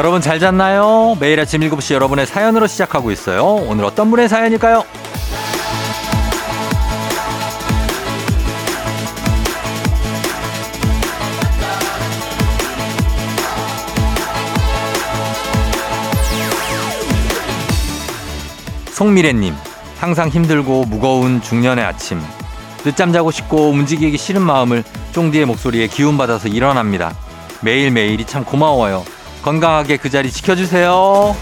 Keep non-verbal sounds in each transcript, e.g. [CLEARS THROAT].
여러분 잘 잤나요? 매일 아침 7시 여러분의 사연으로 시작하고 있어요. 오늘 어떤 분의 사연일까요? 송미래님, 항상 힘들고 무거운 중년의 아침. 늦잠 자고 싶고 움직이기 싫은 마음을 쫑디의 목소리에 기운받아서 일어납니다. 매일매일이 참 고마워요. 건강하게 그 자리 지켜주세요.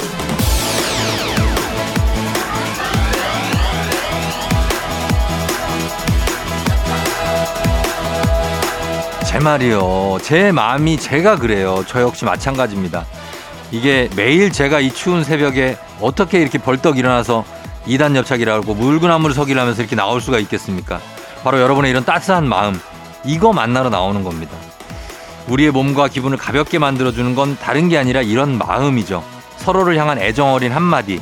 제 말이요. 제 마음이 제가 그래요. 저 역시 마찬가지입니다. 이게 매일 제가 이 추운 새벽에 어떻게 이렇게 벌떡 일어나서 이단 옆차기라고 물구나무를 서기라면서 이렇게 나올 수가 있겠습니까? 바로 여러분의 이런 따스한 마음. 이거 만나러 나오는 겁니다. 우리의 몸과 기분을 가볍게 만들어주는 건 다른 게 아니라 이런 마음이죠. 서로를 향한 애정 어린 한마디.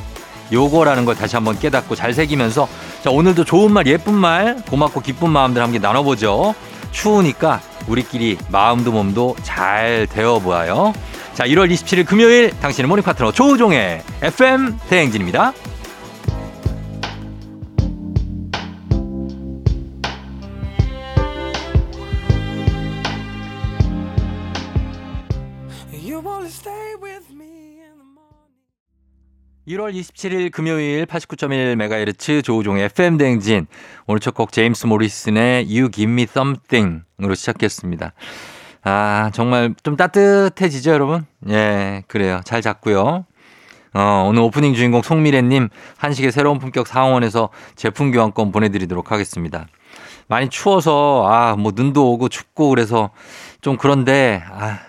요거라는 걸 다시 한번 깨닫고 잘 새기면서 자, 오늘도 좋은 말, 예쁜 말, 고맙고 기쁜 마음들 함께 나눠보죠. 추우니까 우리끼리 마음도 몸도 잘 데워보아요. 자, 1월 27일 금요일 당신의 morning 파트너 조우종의 FM 대행진입니다. 1월 27일 금요일 89.1MHz 조우종의 FM 대행진. 오늘 첫 곡 제임스 모리슨의 You Give Me Something으로 시작했습니다. 아, 정말 좀 따뜻해지죠, 여러분? 예, 그래요. 잘 잤고요. 어, 오늘 오프닝 주인공 송미래님 한식의 새로운 품격 상원에서 제품 교환권 보내드리도록 하겠습니다. 많이 추워서, 아, 뭐 눈도 오고 춥고 그래서 좀 그런데, 아,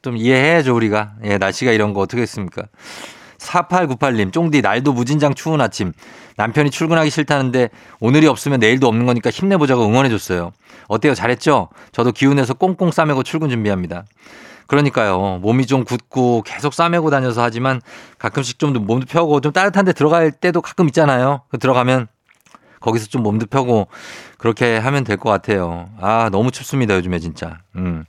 좀 이해해야죠, 우리가. 예, 날씨가 이런 거 어떻게 했습니까? 4898님, 쫑디, 날도 무진장 추운 아침. 남편이 출근하기 싫다는데 오늘이 없으면 내일도 없는 거니까 힘내보자고 응원해줬어요. 어때요? 잘했죠? 저도 기운내서 꽁꽁 싸매고 출근 준비합니다. 그러니까요. 몸이 좀 굳고 계속 싸매고 다녀서 하지만 가끔씩 좀 몸도 펴고 좀 따뜻한 데 들어갈 때도 가끔 있잖아요. 들어가면 거기서 좀 몸도 펴고 그렇게 하면 될 것 같아요. 아, 너무 춥습니다. 요즘에 진짜. 음.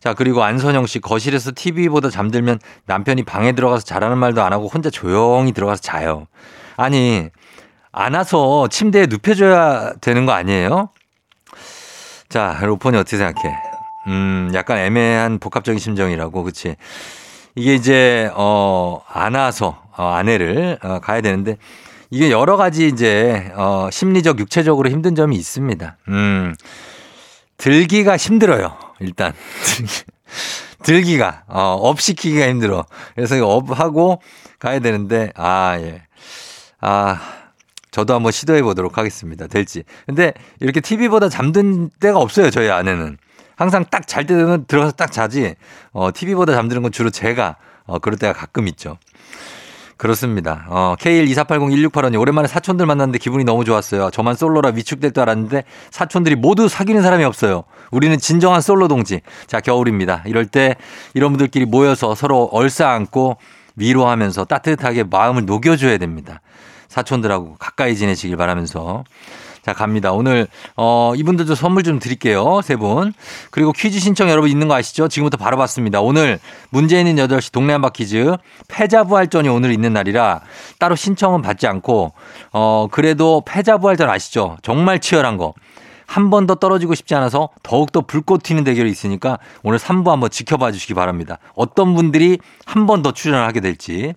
자, 그리고 안선영 씨 거실에서 TV보다 잠들면 남편이 방에 들어가서 자라는 말도 안 하고 혼자 조용히 들어가서 자요. 아니, 안아서 침대에 눕혀줘야 되는 거 아니에요? 자, 로폰이 어떻게 생각해? 음, 약간 애매한 복합적인 심정이라고, 그치? 이게 이제, 어, 안아서, 어, 아내를, 어, 가야 되는데, 이게 여러 가지 이제, 어, 심리적, 육체적으로 힘든 점이 있습니다. 음, 들기가 힘들어요. 일단. [LAUGHS] 들기가, 어, up 시키기가 힘들어. 그래서 up 하고 가야 되는데, 아, 예. 아, 저도 한번 시도해 보도록 하겠습니다. 될지. 근데 이렇게 TV보다 잠든 때가 없어요. 저희 아내는. 항상 딱 잘 때는 들어가서 딱 자지, 어, TV보다 잠드는 건 주로 제가, 어, 그럴 때가 가끔 있죠. 그렇습니다. 어, K124801685님, 오랜만에 사촌들 만났는데 기분이 너무 좋았어요. 저만 솔로라 위축될 줄 알았는데 사촌들이 모두 사귀는 사람이 없어요. 우리는 진정한 솔로 동지. 자, 겨울입니다. 이럴 때 이런 분들끼리 모여서 서로 얼싸안고 위로하면서 따뜻하게 마음을 녹여줘야 됩니다. 사촌들하고 가까이 지내시길 바라면서. 자, 갑니다. 오늘, 어, 이분들도 선물 좀 드릴게요. 세 분. 그리고 퀴즈 신청 여러분 있는 거 아시죠? 지금부터 바로 받습니다. 오늘 문제 있는 8시 동네 한바 퀴즈 패자부활전이 오늘 있는 날이라 따로 신청은 받지 않고, 어, 그래도 패자부활전 아시죠? 정말 치열한 거. 한 번 더 떨어지고 싶지 않아서 더욱더 불꽃 튀는 대결이 있으니까 오늘 3부 한번 지켜봐 주시기 바랍니다. 어떤 분들이 한 번 더 출연을 하게 될지.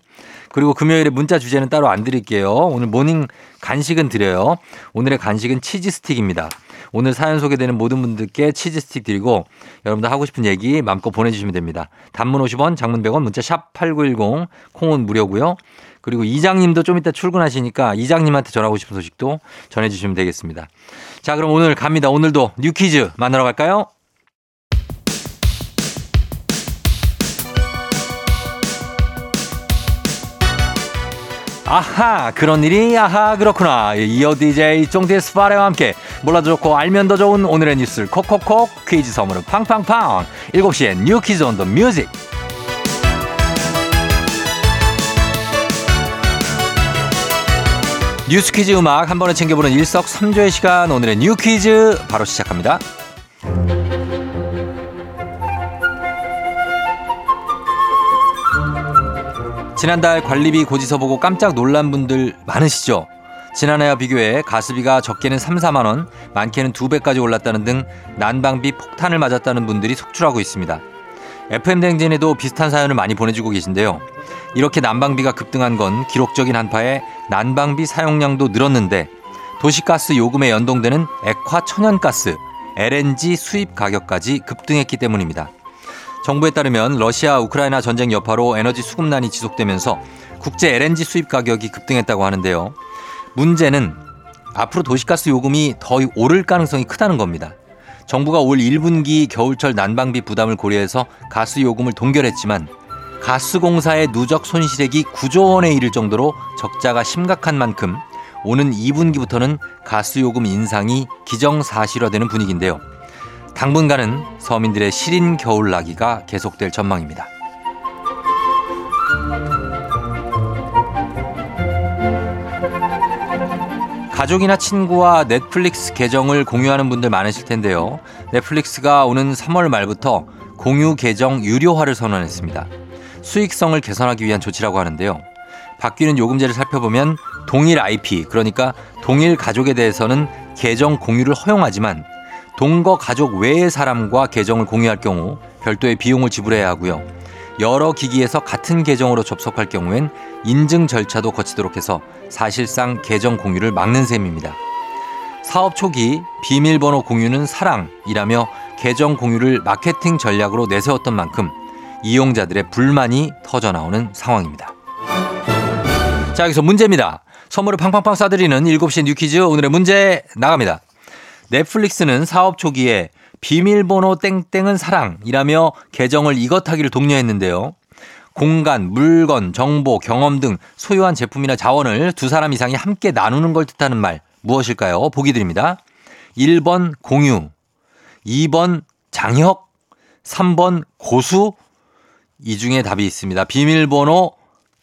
그리고 금요일에 문자 주제는 따로 안 드릴게요. 오늘 morning 간식은 드려요. 오늘의 간식은 치즈 스틱입니다. 오늘 사연 소개되는 모든 분들께 치즈 스틱 드리고 여러분들 하고 싶은 얘기 마음껏 보내주시면 됩니다. 단문 50원, 장문 100원, 문자 샵 8910, 콩은 무료고요. 그리고 이장님도 좀 이따 출근하시니까 이장님한테 전하고 싶은 소식도 전해주시면 되겠습니다. 자, 그럼 오늘 갑니다. 오늘도 뉴 퀴즈 만나러 갈까요? 아하 그런 일이 아하 그렇구나 이어 DJ 쫑디의 스파레와 함께 몰라도 좋고 알면 더 좋은 오늘의 뉴스를 콕콕콕 퀴즈 선물은 팡팡팡 7시엔 뉴 퀴즈 on the music 뉴스 퀴즈 음악 한 번에 챙겨보는 일석삼조의 시간 오늘의 뉴 퀴즈 바로 시작합니다. 지난달 관리비 고지서 보고 깜짝 놀란 분들 많으시죠? 지난해와 비교해 가스비가 적게는 3, 4만 원, 많게는 2배까지 올랐다는 등 난방비 폭탄을 맞았다는 분들이 속출하고 있습니다. FM 댕진에도 비슷한 사연을 많이 보내주고 계신데요. 이렇게 난방비가 급등한 건 기록적인 한파에 난방비 사용량도 늘었는데 도시가스 요금에 연동되는 액화 천연가스, LNG 수입 가격까지 급등했기 때문입니다. 정부에 따르면 러시아 우크라이나 전쟁 여파로 에너지 수급난이 지속되면서 국제 LNG 수입 가격이 급등했다고 하는데요. 문제는 앞으로 도시가스 요금이 더 오를 가능성이 크다는 겁니다. 정부가 올 1분기 겨울철 난방비 부담을 고려해서 가스 요금을 동결했지만 가스공사의 누적 손실액이 9조 원에 이를 정도로 적자가 심각한 만큼 오는 2분기부터는 가스요금 인상이 기정사실화되는 분위기인데요. 당분간은 서민들의 시린 겨울 나기가 계속될 전망입니다. 가족이나 친구와 넷플릭스 계정을 공유하는 분들 많으실 텐데요. 넷플릭스가 오는 3월 말부터 공유 계정 유료화를 선언했습니다. 수익성을 개선하기 위한 조치라고 하는데요. 바뀌는 요금제를 살펴보면 동일 IP, 그러니까 동일 가족에 대해서는 계정 공유를 허용하지만 동거 가족 외의 사람과 계정을 공유할 경우 별도의 비용을 지불해야 하고요. 여러 기기에서 같은 계정으로 접속할 경우엔 인증 절차도 거치도록 해서 사실상 계정 공유를 막는 셈입니다. 사업 초기 비밀번호 공유는 사랑이라며 계정 공유를 마케팅 전략으로 내세웠던 만큼 이용자들의 불만이 터져 나오는 상황입니다. 자, 여기서 문제입니다. 선물을 팡팡팡 쏴드리는 7시 뉴퀴즈 오늘의 문제 나갑니다. 넷플릭스는 사업 초기에 비밀번호 땡땡은 사랑이라며 계정을 이것하기를 독려했는데요. 공간, 물건, 정보, 경험 등 소유한 제품이나 자원을 두 사람 이상이 함께 나누는 걸 뜻하는 말 무엇일까요? 보기 드립니다. 1번 공유, 2번 장혁, 3번 고수. 이 중에 답이 있습니다. 비밀번호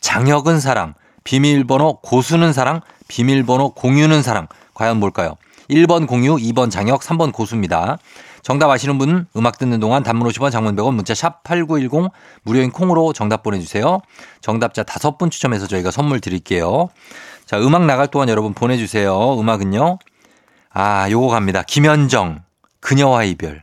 장혁은 사랑, 비밀번호 고수는 사랑, 비밀번호 공유는 사랑. 과연 뭘까요? 1번 공유, 2번 장혁, 3번 고수입니다. 정답 아시는 분 음악 듣는 동안 단문 50원 장문 100원 문자 샵 8910 무료인 콩으로 정답 보내주세요. 정답자 5분 추첨해서 저희가 선물 드릴게요. 자, 음악 나갈 동안 여러분 보내주세요. 음악은요. 아, 요거 갑니다. 김현정, 그녀와 이별.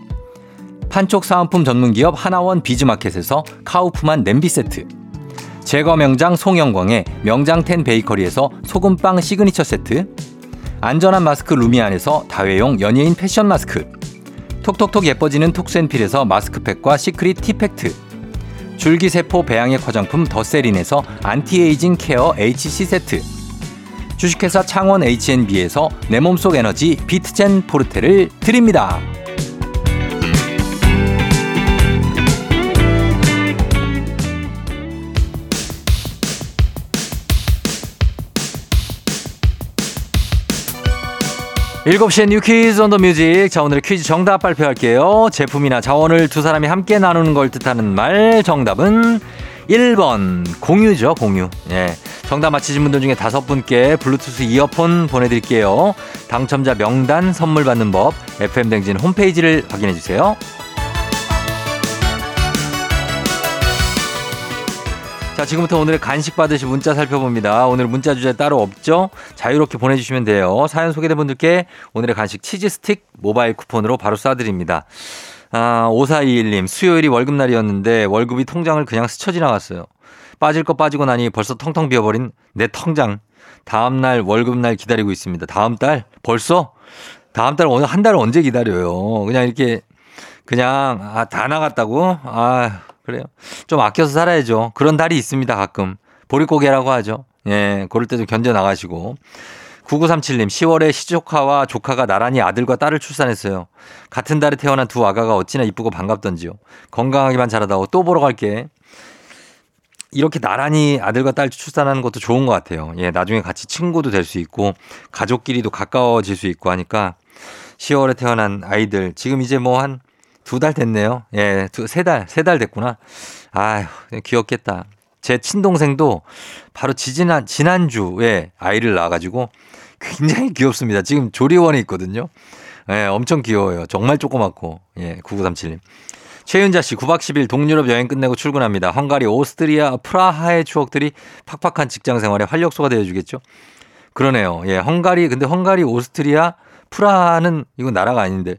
판촉 사은품 전문기업 하나원 비즈마켓에서 카우프만 냄비 세트. 제과 명장 송영광의 명장텐 베이커리에서 소금빵 시그니처 세트. 안전한 마스크 루미안에서 다회용 연예인 패션 마스크. 톡톡톡 예뻐지는 톡센필에서 마스크팩과 시크릿 티팩트. 줄기세포 배양액 화장품 더세린에서 anti-aging care HC 세트. 주식회사 창원 H&B에서 내 몸속 에너지 비트젠 포르테를 드립니다. 7시엔 You Quiz on the Music. 자, 오늘의 퀴즈 정답 발표할게요. 제품이나 자원을 두 사람이 함께 나누는 걸 뜻하는 말. 정답은 1번 공유죠, 공유. 예. 정답 맞히신 분들 중에 다섯 분께 블루투스 이어폰 보내드릴게요. 당첨자 명단 선물 받는 법 FM대행진 홈페이지를 확인해 주세요. 자, 지금부터 오늘의 간식 받으실 문자 살펴봅니다. 오늘 문자 주제 따로 없죠? 자유롭게 보내주시면 돼요. 사연 소개된 분들께 오늘의 간식 치즈 스틱 모바일 쿠폰으로 바로 쏴드립니다. 아, 5421님, 수요일이 월급날이었는데 월급이 통장을 그냥 스쳐 지나갔어요. 빠질 거 빠지고 나니 벌써 텅텅 비어버린 내 통장. 다음날 월급날 기다리고 있습니다. 다음 달? 벌써? 다음 달 오늘 한 달 언제 기다려요? 그냥 이렇게 그냥 아, 다 나갔다고? 아, 그래요. 좀 아껴서 살아야죠. 그런 달이 있습니다. 가끔. 보릿고개라고 하죠. 예, 그럴 때 좀 견뎌 나가시고. 9937님, 10월에 시조카와 조카가 나란히 아들과 딸을 출산했어요. 같은 달에 태어난 두 아가가 어찌나 이쁘고 반갑던지요. 건강하기만 잘하다고 또 보러 갈게. 이렇게 나란히 아들과 딸 출산하는 것도 좋은 것 같아요. 예, 나중에 같이 친구도 될 수 있고, 가족끼리도 가까워질 수 있고 하니까 10월에 태어난 아이들, 지금 이제 뭐 한 두 달 됐네요. 예, 두, 세 달, 세 달 됐구나. 아휴, 귀엽겠다. 제 친동생도 바로 지지난, 지난주에 아이를 낳아가지고 굉장히 귀엽습니다. 지금 조리원에 있거든요. 예, 엄청 귀여워요. 정말 조그맣고. 예, 9937님. 최윤자 씨, 9박 10일 동유럽 여행 끝내고 출근합니다. 헝가리, 오스트리아, 프라하의 추억들이 팍팍한 직장 생활에 활력소가 되어주겠죠? 그러네요. 예, 헝가리, 근데 헝가리, 오스트리아, 프라하는 이건 나라가 아닌데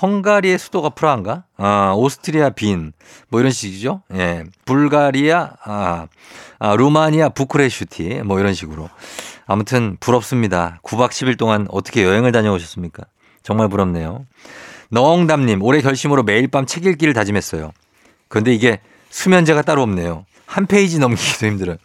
헝가리의 수도가 프라한가? 아, 오스트리아 빈. 뭐 이런 식이죠. 예. 불가리아, 아, 아 루마니아 부쿠레슈티. 뭐 이런 식으로. 아무튼 부럽습니다. 9박 10일 동안 어떻게 여행을 다녀오셨습니까? 정말 부럽네요. 너엉담님, 올해 결심으로 매일 밤 책 읽기를 다짐했어요. 그런데 이게 수면제가 따로 없네요. 한 페이지 넘기기도 힘들어요.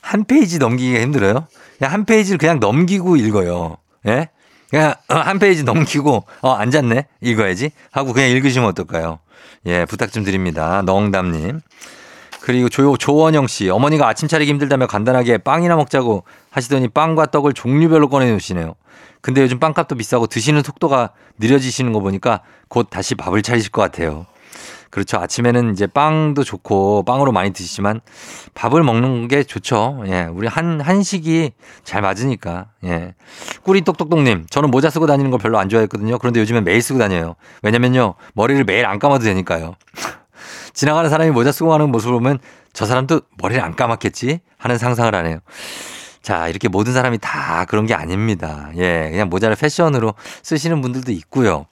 한 페이지 넘기기가 힘들어요? 그냥 한 페이지를 그냥 넘기고 읽어요. 예? 그냥 한 페이지 넘기고 어 앉았네 읽어야지 하고 그냥 읽으시면 어떨까요? 예 부탁 좀 드립니다. 너엉담님 그리고 조, 조원영 씨 어머니가 아침 차리기 힘들다며 간단하게 빵이나 먹자고 하시더니 빵과 떡을 종류별로 꺼내놓으시네요. 근데 요즘 빵값도 비싸고 드시는 속도가 느려지시는 거 보니까 곧 다시 밥을 차리실 것 같아요. 그렇죠. 아침에는 이제 빵도 좋고 빵으로 많이 드시지만 밥을 먹는 게 좋죠. 예. 우리 한, 한식이 잘 맞으니까. 예. 꾸리 똑똑똑님. 저는 모자 쓰고 다니는 걸 별로 안 좋아했거든요. 그런데 요즘엔 매일 쓰고 다녀요. 왜냐면요. 머리를 매일 안 감아도 되니까요. [LAUGHS] 지나가는 사람이 모자 쓰고 가는 모습을 보면 저 사람도 머리를 안 감았겠지 하는 상상을 하네요. 자, 이렇게 모든 사람이 다 그런 게 아닙니다. 예, 그냥 모자를 패션으로 쓰시는 분들도 있고요.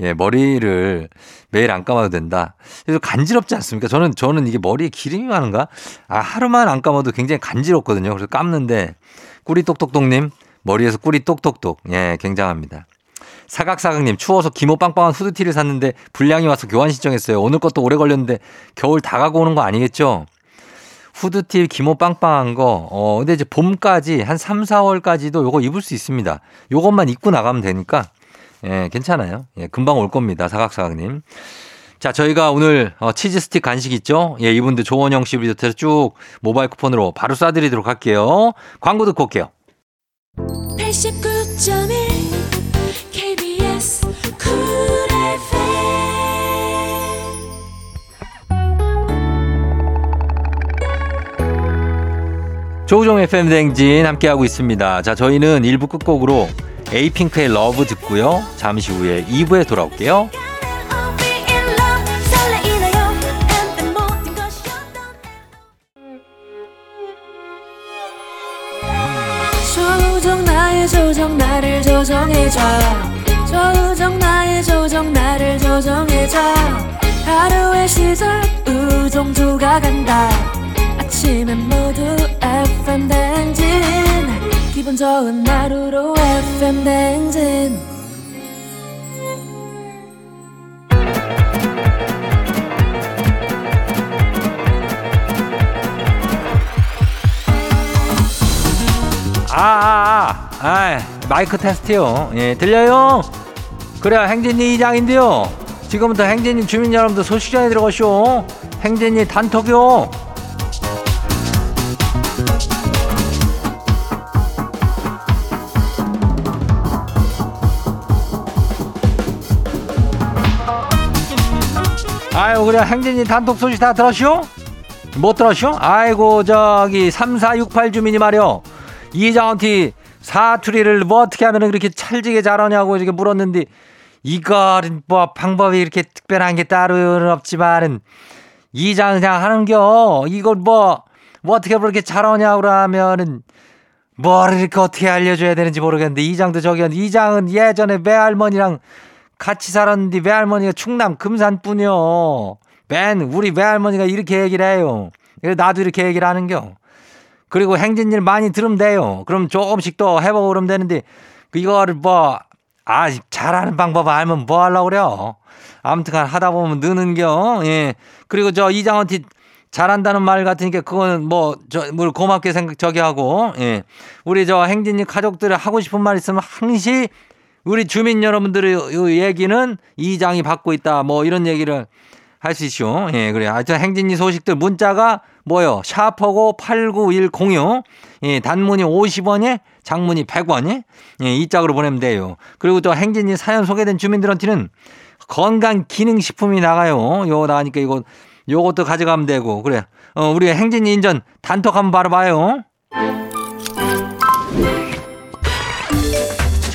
예, 머리를 매일 안 감아도 된다. 그래서 간지럽지 않습니까? 저는, 저는 이게 머리에 기름이 많은가? 아, 하루만 안 감아도 굉장히 간지럽거든요. 그래서 감는데, 꾸리 똑똑똑님, 머리에서 꾸리 똑똑똑. 예, 굉장합니다. 사각사각님, 추워서 기모 빵빵한 후드티를 샀는데 불량이 와서 교환 신청했어요. 오늘 것도 오래 걸렸는데 겨울 다 가고 오는 거 아니겠죠? 후드티 기모 빵빵한 거, 어, 근데 이제 봄까지 한 3, 4월까지도 요거 입을 수 있습니다. 요것만 입고 나가면 되니까 예, 괜찮아요. 예, 금방 올 겁니다. 사각사각님. 자, 저희가 오늘 어, 치즈 스틱 간식 있죠? 예, 이분들 조원영 씨 비롯해서 쭉 모바일 쿠폰으로 바로 쏴드리도록 할게요. 광고 듣고 올게요. 89.1 KBS Cool 조우종 FM 대행진 함께하고 있습니다. 자, 저희는 1부 끝곡으로 에이핑크의 LUV 듣고요. 잠시 후에 2부에 돌아올게요. 조정 나의 조정 나를 조정해줘 조정 나의 조정 나를 조정해줘 하루의 시절 우정조가 간다 아침엔 모두 FM 댕진 기분 좋은 하루로 FM 댕진 아, 아, 아, 아, 마이크 테스트요. 예, 들려요? 그래요, 행진이 이장인데요. 지금부터 행진이 주민 여러분들 소식 전해 들어가시오. 행진이 단톡요. 아유 그래 행진이 단독 소식 다 들었쇼? 못 들었쇼? 아이고 저기 3468 주민이 말이요. 이장원티 사투리를 뭐 어떻게 하면 그렇게 찰지게 잘하냐고 이렇게 물었는데 이거는 뭐 방법이 이렇게 특별한 게 따로는 없지만은 이장 그냥 하는겨. 이걸 뭐, 뭐 어떻게 그렇게 잘하냐고 그러면은 뭐를 이렇게 어떻게 알려줘야 되는지 모르겠는데 이장도 저기 이장은 예전에 외할머니랑 같이 살았는데 외할머니가 충남 금산뿐이요. 맨 우리 외할머니가 이렇게 얘기를 해요. 나도 이렇게 얘기를 하는겨. 그리고 행진일 많이 들으면 돼요. 그럼 조금씩 또 해보고 그러면 되는데 이거를 뭐, 아, 잘하는 방법 알면 뭐 하려고 그래요. 아무튼간 하다 보면 느는겨. 예. 그리고 저 이장원티 잘한다는 말 같으니까 그거는 뭐, 저, 뭘 고맙게 생각, 저기 하고, 예. 우리 저 행진이 가족들이 하고 싶은 말 있으면 항시 우리 주민 여러분들의 얘기는 이 장이 받고 있다. 뭐 이런 얘기를 할 수 있죠. 예, 그래. 하여튼 행진이 소식들 문자가 뭐요? 샤퍼고 89106. 예, 단문이 50원에 장문이 100원에 예, 이 짝으로 보내면 돼요. 그리고 또 행진이 사연 소개된 주민들한테는 건강 기능 식품이 나가요. 요거 나가니까 이거 요것도 가져가면 되고 그래. 어, 우리 행진이 인전 단톡 한번 바로 봐요.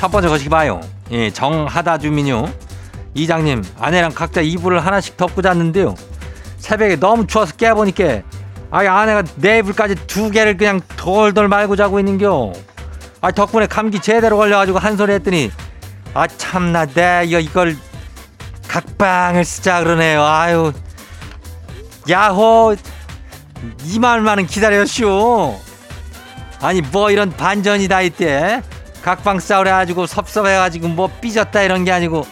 첫 번째 거시기 봐요. 예, 정하다 주민요. 이장님, 아내랑 각자 이불을 하나씩 덮고 잤는데요. 새벽에 너무 추워서 깨보니까 아이 아내가 내 이불까지 두 개를 그냥 돌돌 말고 자고 있는겨. 아 덕분에 감기 제대로 걸려가지고 한 소리 했더니 아 참나 내 이거 이걸 각방을 쓰자 그러네요. 아유 야호 이 말만은 기다렸쇼. 아니 뭐 이런 반전이 다 있대. 각방 싸우래 가지고 섭섭해 가지고 뭐 삐졌다 이런 게 아니고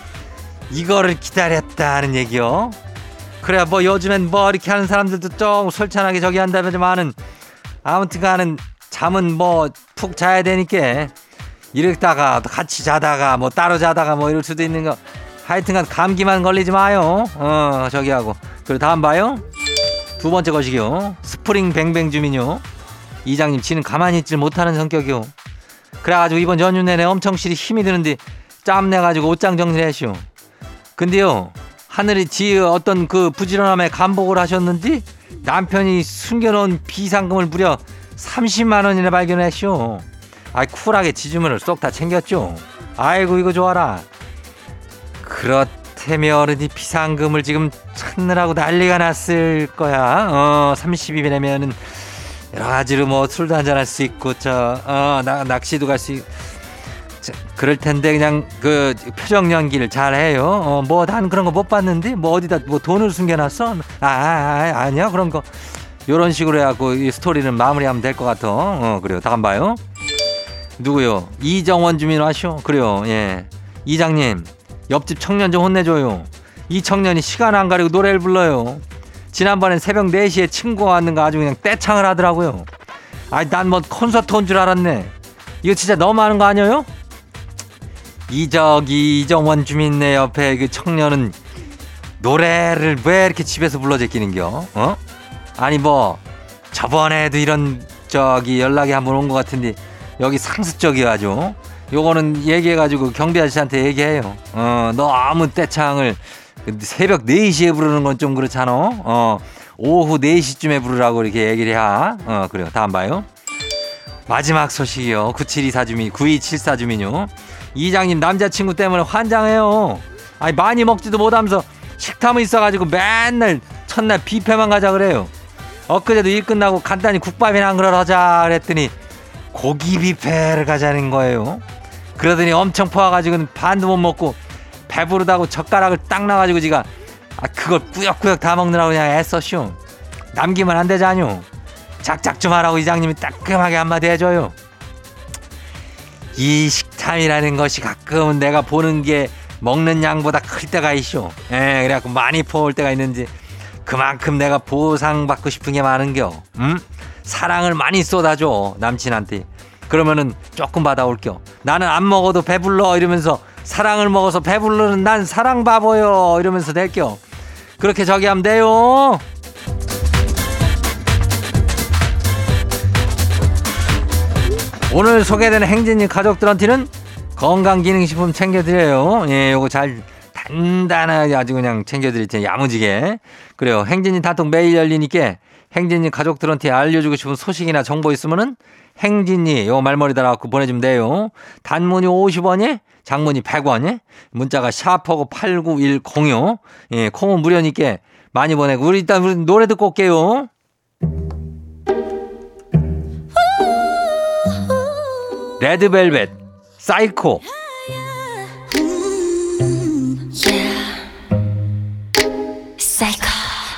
이거를 기다렸다는 얘기요. 그래 뭐 요즘엔 뭐 이렇게 하는 사람들도 좀 솔찬하게 저기 한다면은 아무튼간은 잠은 뭐 푹 자야 되니까 이러다가 같이 자다가 뭐 따로 자다가 뭐 이럴 수도 있는 거 하여튼간 감기만 걸리지 마요. 어 저기 하고 그리고 다음 봐요. 두 번째 것이요. 스프링 뱅뱅 주민요. 이장님 지는 가만히 있질 못하는 성격이요. 그래가지고 이번 연휴 내내 엄청 실이 힘이 드는데 짬 내가지고 옷장 했쇼. 근데요 하늘이 지 어떤 그 부지런함에 감복을 하셨는지 남편이 숨겨놓은 비상금을 무려 30만 원이나 발견했쇼. 아이 쿨하게 지주문을 쏙 다 챙겼죠. 아이고 이거 좋아라. 그렇다면 어른이 비상금을 지금 찾느라고 난리가 났을 거야. 어 30이면은 여러 가지로 뭐 술도 한잔 할 수 있고 저어 낚시도 갈 수 있고 그럴 텐데 그냥 그 표정 연기를 잘 해요. 어, 뭐 난 그런 거 못 봤는데 뭐 어디다 뭐 돈을 숨겨놨어? 아, 아, 아 아니야 그런 거. 요런 식으로 해갖고 이 스토리는 마무리하면 될 것 같아. 어 그래요. 다음 봐요. 누구요? 이정원 주민 와쇼. 그래요. 예. 이장님 옆집 청년 좀 혼내줘요. 이 청년이 시간 안 가리고 노래를 불러요. 지난번엔 새벽 4시에 친구가 왔는가 아주 그냥 떼창을 하더라고요. 아니 난뭐 콘서트 온 줄 알았네. 이거 진짜 너무 많은 거 아니에요? 이저기 이정원 주민네 옆에 그 청년은 노래를 왜 이렇게 집에서 불러 제끼는겨? 어? 아니 뭐 저번에도 이런 저기 연락이 한번 온 것 같은데 여기 상습적이야 아주. 요거는 얘기해가지고 경비 아저씨한테 얘기해요. 어 너무 떼창을 새벽 4시에 부르는 건 좀 그렇잖아. 어 오후 4시쯤에 부르라고 이렇게 얘기를 해. 어 그래요. 다음 봐요. 마지막 소식이요. 9724 주민, 9274 주민요. 이장님 남자친구 때문에 환장해요. 아니 많이 먹지도 못하면서 식탐은 있어가지고 맨날 첫날 뷔페만 가자 그래요. 엊그제도 일 끝나고 간단히 국밥이나 한 그릇 하자 그랬더니 고기 뷔페를 가자는 거예요. 그러더니 엄청 퍼와가지고 반도 못 먹고 배부르다고 젓가락을 딱 놔가지고 지가 아 그걸 꾸역꾸역 다 먹느라고 그냥 애써쇼. 남기면 안 되잖요. 작작 좀 하라고 이장님이 따끔하게 한마디 해줘요. 이 식탐이라는 것이 가끔은 내가 보는 게 먹는 양보다 클 때가 있쇼. 예, 그래갖고 많이 퍼올 때가 있는지 그만큼 내가 보상받고 싶은 게 많은겨. 음? 사랑을 많이 쏟아줘 남친한테. 그러면은 조금 받아올겨. 나는 안 먹어도 배불러 이러면서 사랑을 먹어서 배불러는 난 사랑 바보요 이러면서 될겨. 그렇게 저기 하면 돼요. 오늘 소개되는 행진이 가족들한테는 건강기능식품 챙겨드려요. 예, 요거 잘 단단하게 아주 그냥 챙겨드릴 테니 야무지게. 그래요. 행진이 단톡 매일 열리니까 행진이 가족들한테 알려주고 싶은 소식이나 정보 있으면은 행진이 요 말머리 달아갖고 보내주면 돼요. 단문이 50원이 장문이 100원이 문자가 샤퍼고 89106 예, 콩은 무료니까 많이 보내고 우리 일단 우리 노래 듣고 올게요. 레드벨벳 사이코. 사이코.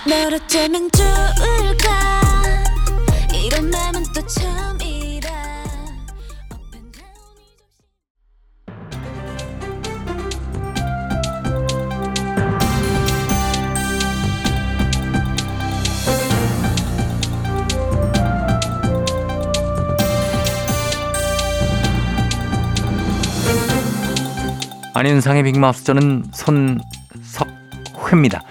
널 어쩌면 좋을까? 이런 맘은 또 처음 안윤상의 빅마우스 저는 손석회입니다.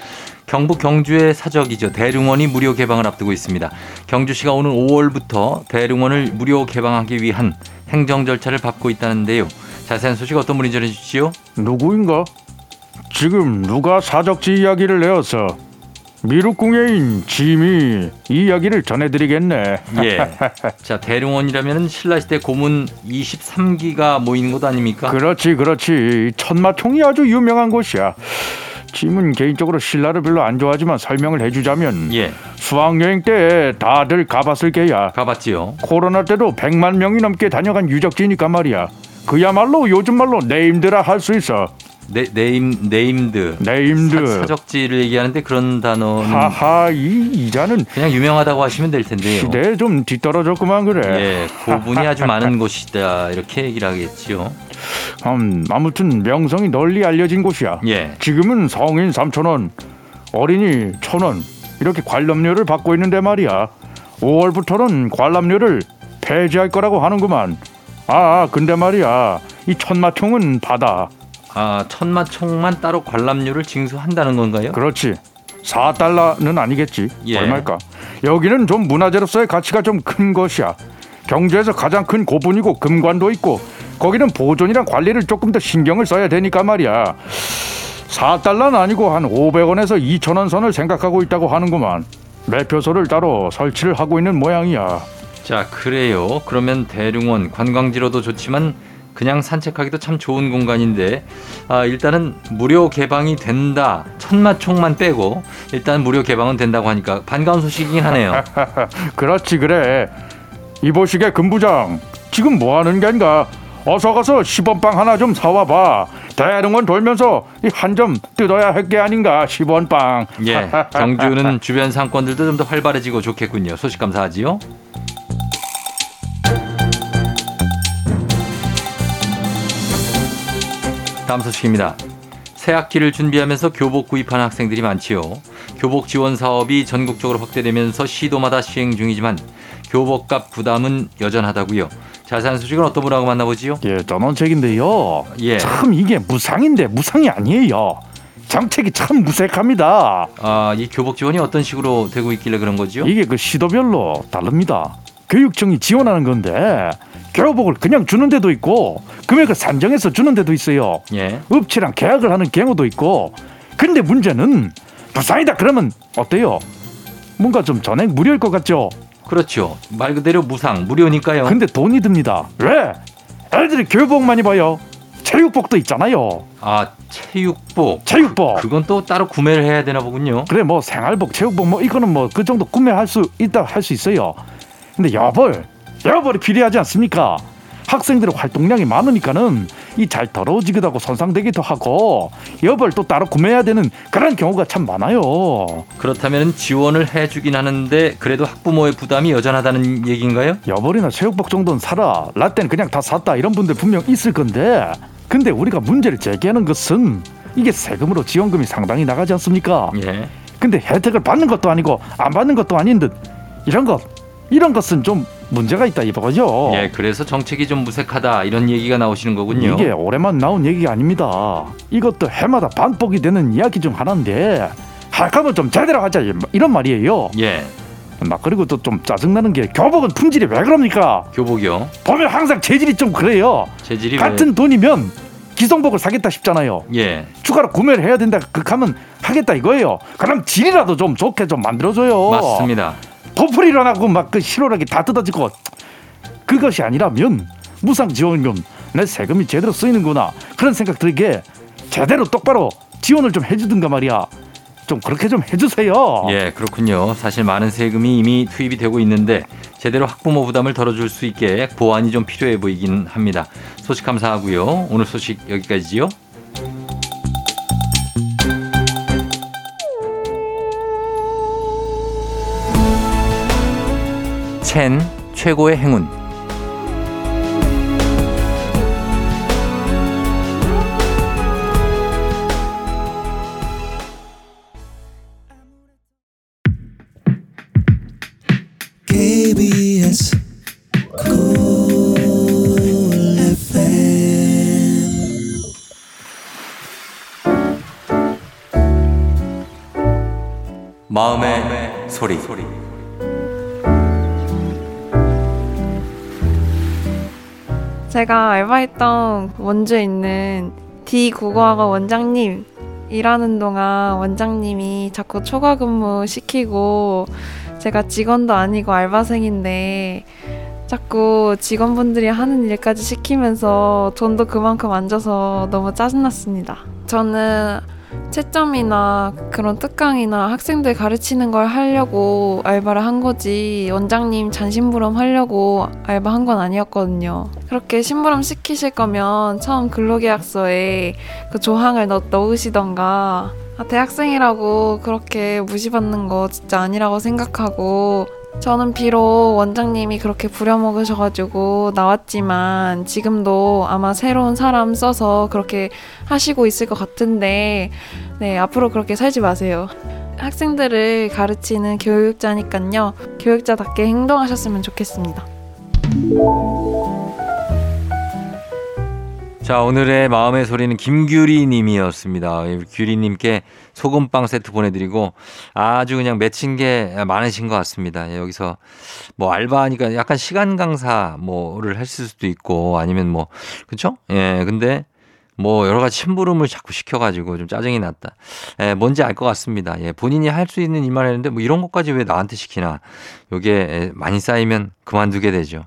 경북 경주의 사적이죠. 대릉원이 무료 개방을 앞두고 있습니다. 경주시가 오는 5월부터 대릉원을 무료 개방하기 위한 행정 절차를 밟고 있다는데요. 자세한 소식 어떤 분이 전해주시오? 누구인가? 지금 누가 사적지 이야기를 내어서 미륵궁예인 짐이 이 이야기를 전해드리겠네. 예. 자, 대릉원이라면 신라시대 고문 23기가 모이는 곳 아닙니까? 그렇지, 그렇지. 천마총이 아주 유명한 곳이야. 짐은 개인적으로 신라를 별로 안 좋아하지만 설명을 해주자면 예. 수학여행 때 다들 가봤을 게야. 가봤지요. 코로나 때도 100만 명이 넘게 다녀간 유적지니까 말이야. 그야말로 요즘 말로 named라 할수 있어. 네, name named. named. 사, 사적지를 얘기하는데 그런 단어는 하하 이 이자는 그냥 유명하다고 하시면 될 텐데요. 시대에 좀 뒤떨어졌구만 그래. 예, 고분이 아주 많은 곳이다 이렇게 얘기를 하겠지요. 음, 아무튼 명성이 널리 알려진 곳이야. 예, 지금은 성인 3천 원, 어린이 천 원 이렇게 관람료를 받고 있는데 말이야. 5월부터는 관람료를 폐지할 거라고 하는구만. 아, 근데 말이야. 이 천마총은 받아. 아 천마총만 따로 관람료를 징수한다는 건가요? 그렇지. 4달러는 아니겠지. 예. 얼마일까? 여기는 좀 문화재로서의 가치가 좀 큰 것이야. 경주에서 가장 큰 고분이고 금관도 있고 거기는 보존이랑 관리를 조금 더 신경을 써야 되니까 말이야. 4달러는 아니고 한 500원에서 2천원 선을 생각하고 있다고 하는구만. 매표소를 따로 설치를 하고 있는 모양이야. 자 그래요. 그러면 대릉원 관광지로도 좋지만 그냥 산책하기도 참 좋은 공간인데 아, 일단은 무료 개방이 된다. 천마총만 빼고 일단 무료 개방은 된다고 하니까 반가운 소식이긴 하네요. [LAUGHS] 그렇지 그래. 이보시게 금부장 지금 뭐 하는 겐가? 어서 가서 10원빵 하나 좀 사와봐. 대릉원 돌면서 한 점 뜯어야 할 게 아닌가 10원빵. 예, [LAUGHS] 경주는 주변 상권들도 좀 더 활발해지고 좋겠군요. 소식 감사하지요. 다음 소식입니다. 새 학기를 준비하면서 교복 구입하는 학생들이 많지요. 교복 지원 사업이 전국적으로 확대되면서 시도마다 시행 중이지만 교복값 부담은 여전하다고요. 자세한 소식은 어떤 분하고 만나보지요? 예, 전원책인데요. 예. 참 이게 무상인데 무상이 아니에요. 정책이 참 무색합니다. 아, 이 교복 지원이 어떤 식으로 되고 있길래 그런 거지요? 이게 그 시도별로 다릅니다. 교육청이 지원하는 건데 교복을 그냥 주는 데도 있고 금액을 산정해서 주는 데도 있어요. 예. 업체랑 계약을 하는 경우도 있고 근데 문제는 무상이다 그러면 어때요? 뭔가 좀 전액 무료일 것 같죠? 그렇죠. 말 그대로 무상, 무료니까요. 근데 돈이 듭니다. 왜? 애들이 교복만 입어요. 체육복도 있잖아요. 아, 체육복. 체육복. 그 건 또 따로 구매를 해야 되나 보군요. 그래 뭐 생활복, 체육복 뭐 이거는 뭐 그 정도 구매할 수 있다 할 수 있어요. 근데 여벌, 여벌이 필요하지 않습니까? 학생들의 활동량이 많으니까는 이 잘 더러워지기도 하고 손상되기도 하고 여벌 또 따로 구매해야 되는 그런 경우가 참 많아요. 그렇다면 지원을 해주긴 하는데 그래도 학부모의 부담이 여전하다는 얘기인가요? 여벌이나 체육복 정도는 사라. 라떼는 그냥 다 샀다. 이런 분들 분명 있을 건데. 근데 우리가 문제를 제기하는 것은 이게 세금으로 지원금이 상당히 나가지 않습니까? 예. 근데 혜택을 받는 것도 아니고 안 받는 것도 아닌 듯 이런 것 이런 것은 좀 문제가 있다 이거죠. 예, 그래서 정책이 좀 무색하다 이런 얘기가 나오시는 거군요. 이게 올해만 나온 얘기가 아닙니다. 이것도 해마다 반복이 되는 이야기 중 하나인데 할 거면 좀 제대로 하자 이런 말이에요. 예. 막 그리고 또 좀 짜증나는 게 교복은 품질이 왜 그럽니까? 교복이요. 보면 항상 재질이 좀 그래요. 재질이 같은 돈이면 기성복을 사겠다 싶잖아요. 왜... 예. 추가로 구매를 해야 된다 극하면 하겠다 이거예요. 그럼 질이라도 좀 좋게 좀 만들어줘요. 맞습니다. 보풀이 일어나고 막 그 실오락이 다 뜯어지고 그것이 아니라면 무상지원금 내 세금이 제대로 쓰이는구나 그런 생각 들게 제대로 똑바로 지원을 좀 해주든가 말이야 좀 그렇게 좀 해주세요 예, 그렇군요. 사실 많은 세금이 이미 투입이 되고 있는데 제대로 학부모 부담을 덜어줄 수 있게 보완이 좀 필요해 보이긴 합니다. 소식 감사하고요. 오늘 소식 여기까지지요. 첸 최고의 행운. KBS 마음의, 소리. 제가 알바했던 원주에 있는 D 국어학원 원장님 일하는 동안 원장님이 자꾸 초과 근무 시키고 제가 직원도 아니고 알바생인데 자꾸 직원분들이 하는 일까지 시키면서 돈도 그만큼 안 줘서 너무 짜증났습니다. 저는 채점이나 그런 특강이나 학생들 가르치는 걸 하려고 알바를 한 거지 원장님 잔심부름 하려고 알바한 건 아니었거든요. 그렇게 심부름 시키실 거면 처음 근로계약서에 그 조항을 넣, 넣으시던가 아, 대학생이라고 그렇게 무시받는 거 진짜 아니라고 생각하고 저는 비록 원장님이 그렇게 부려먹으셔가지고 나왔지만 지금도 아마 새로운 사람 써서 그렇게 하시고 있을 것 같은데 네 앞으로 그렇게 살지 마세요. 학생들을 가르치는 교육자니깐요 교육자답게 행동하셨으면 좋겠습니다. 자, 오늘의 마음의 소리는 김규리 님이었습니다. 규리 님께 소금빵 세트 보내드리고 아주 그냥 맺힌 게 많으신 것 같습니다. 예, 여기서 뭐 알바하니까 약간 시간 강사 뭐를 했을 수도 있고 아니면 뭐, 그쵸? 예, 근데 뭐 여러 가지 심부름을 자꾸 시켜가지고 좀 짜증이 났다. 예, 뭔지 알 것 같습니다. 예, 본인이 할 수 있는 일만 했는데 뭐 이런 것까지 왜 나한테 시키나. 요게 예, 많이 쌓이면 그만두게 되죠.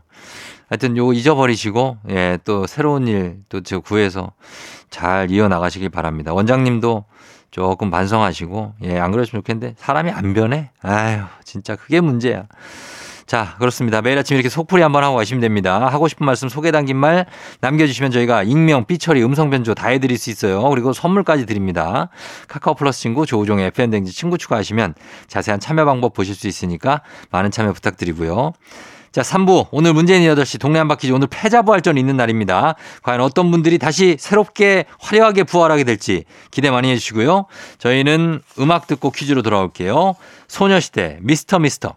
하여튼 요거 잊어버리시고 예, 또 새로운 일또저 구해서 잘 이어나가시길 바랍니다. 원장님도 조금 반성하시고 예, 안 그랬으면 좋겠는데 사람이 안 변해? 아유, 진짜 그게 문제야. 자, 그렇습니다. 매일 아침 이렇게 속풀이 한번 하고 가시면 됩니다. 하고 싶은 말씀 소개 담긴 말 남겨주시면 저희가 익명, 삐처리, 음성 변조 다 해드릴 수 있어요. 그리고 선물까지 드립니다. 카카오 플러스 친구 조우종의 FM댕지 친구 추가하시면 자세한 참여 방법 보실 수 있으니까 많은 참여 부탁드리고요. 자, 3부. 오늘 문재인 8시 동네 한 바퀴즈 오늘 패자부활전 있는 날입니다. 과연 어떤 분들이 다시 새롭게 화려하게 부활하게 될지 기대 많이 해주시고요. 저희는 음악 듣고 퀴즈로 돌아올게요. 소녀시대 미스터 미스터.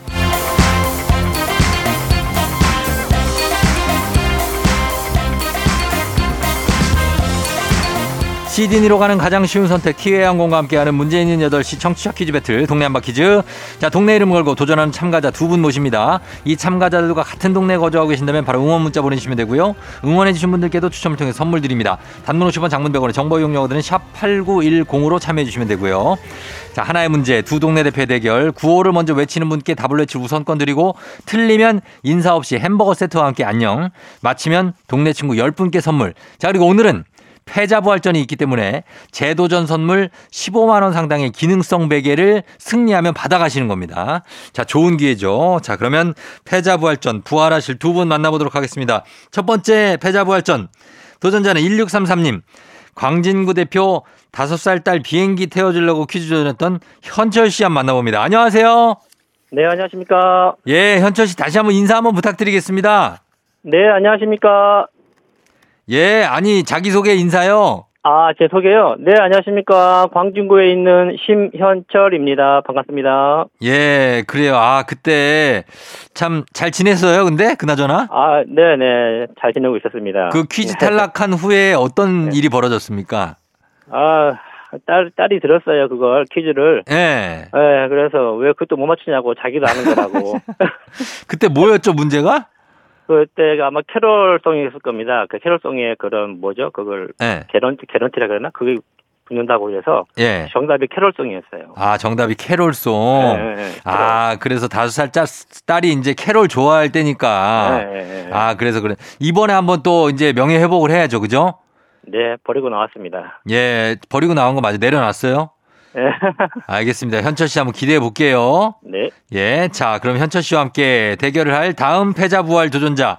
시드니로 가는 가장 쉬운 선택 티웨이항공과 함께하는 문제 있는 8시 청취자 퀴즈 배틀 동네 한바 퀴즈. 자 동네 이름 걸고 도전하는 참가자 두 분 모십니다. 이 참가자들과 같은 동네에 거주하고 계신다면 바로 응원 문자 보내주시면 되고요. 응원해 주신 분들께도 추첨을 통해 선물 드립니다. 단문 50원 장문 100원의 정보 이용료들은 샵 8910으로 참여해 주시면 되고요. 자 하나의 문제 두 동네 대표 대결. 구호를 먼저 외치는 분께 답을 외칠 우선권 드리고 틀리면 인사 없이 햄버거 세트와 함께 안녕. 마치면 동네 친구 10분께 선물. 자 그리고 오늘은 패자부활전이 있기 때문에 재도전 선물 15만 원 상당의 기능성 베개를 승리하면 받아가시는 겁니다. 자, 좋은 기회죠. 자, 그러면 패자부활전 부활하실 두 분 만나보도록 하겠습니다. 첫 번째 패자부활전 도전자는 1633님. 광진구 대표 5살 딸 비행기 태워주려고 퀴즈 도전했던 현철 씨 한번 만나봅니다. 안녕하세요. 네, 안녕하십니까. 예, 현철 씨 다시 한번 인사 한번 부탁드리겠습니다. 네, 안녕하십니까. 예, 아니 자기소개 인사요. 아, 제 소개요. 네, 안녕하십니까. 광진구에 있는 심현철입니다. 반갑습니다. 예, 그래요. 아, 그때 참 잘 지냈어요. 근데 그나저나 아, 네, 네. 잘 지내고 있었습니다. 그 퀴즈 네. 탈락한 후에 어떤 네. 일이 벌어졌습니까? 아, 딸, 딸이 들었어요, 그걸, 퀴즈를. 예. 네, 그래서 왜 그것도 못 맞추냐고 자기도 아는 거라고. [LAUGHS] 그때 뭐였죠, 문제가? 그때가 아마 캐롤송이었을 겁니다. 그 캐롤송의 그런 뭐죠? 그걸 예. 개런티, 개런티라 그러나? 그게 붙는다고 그래서 예. 정답이 캐롤송이었어요. 아, 정답이 캐롤송. 네, 네, 아, 그래서 다섯 살 짜- 딸이 이제 캐롤 좋아할 때니까. 네, 네, 네. 아, 그래서 그래. 이번에 한번 또 이제 명예 회복을 해야죠. 그죠? 네, 버리고 나왔습니다. 예, 버리고 나온 거 맞아. 내려놨어요? 네. [LAUGHS] 알겠습니다. 현철 씨 한번 기대해 볼게요. 네. 예, 자, 그럼 현철 씨와 함께 대결을 할 다음 패자 부활 도전자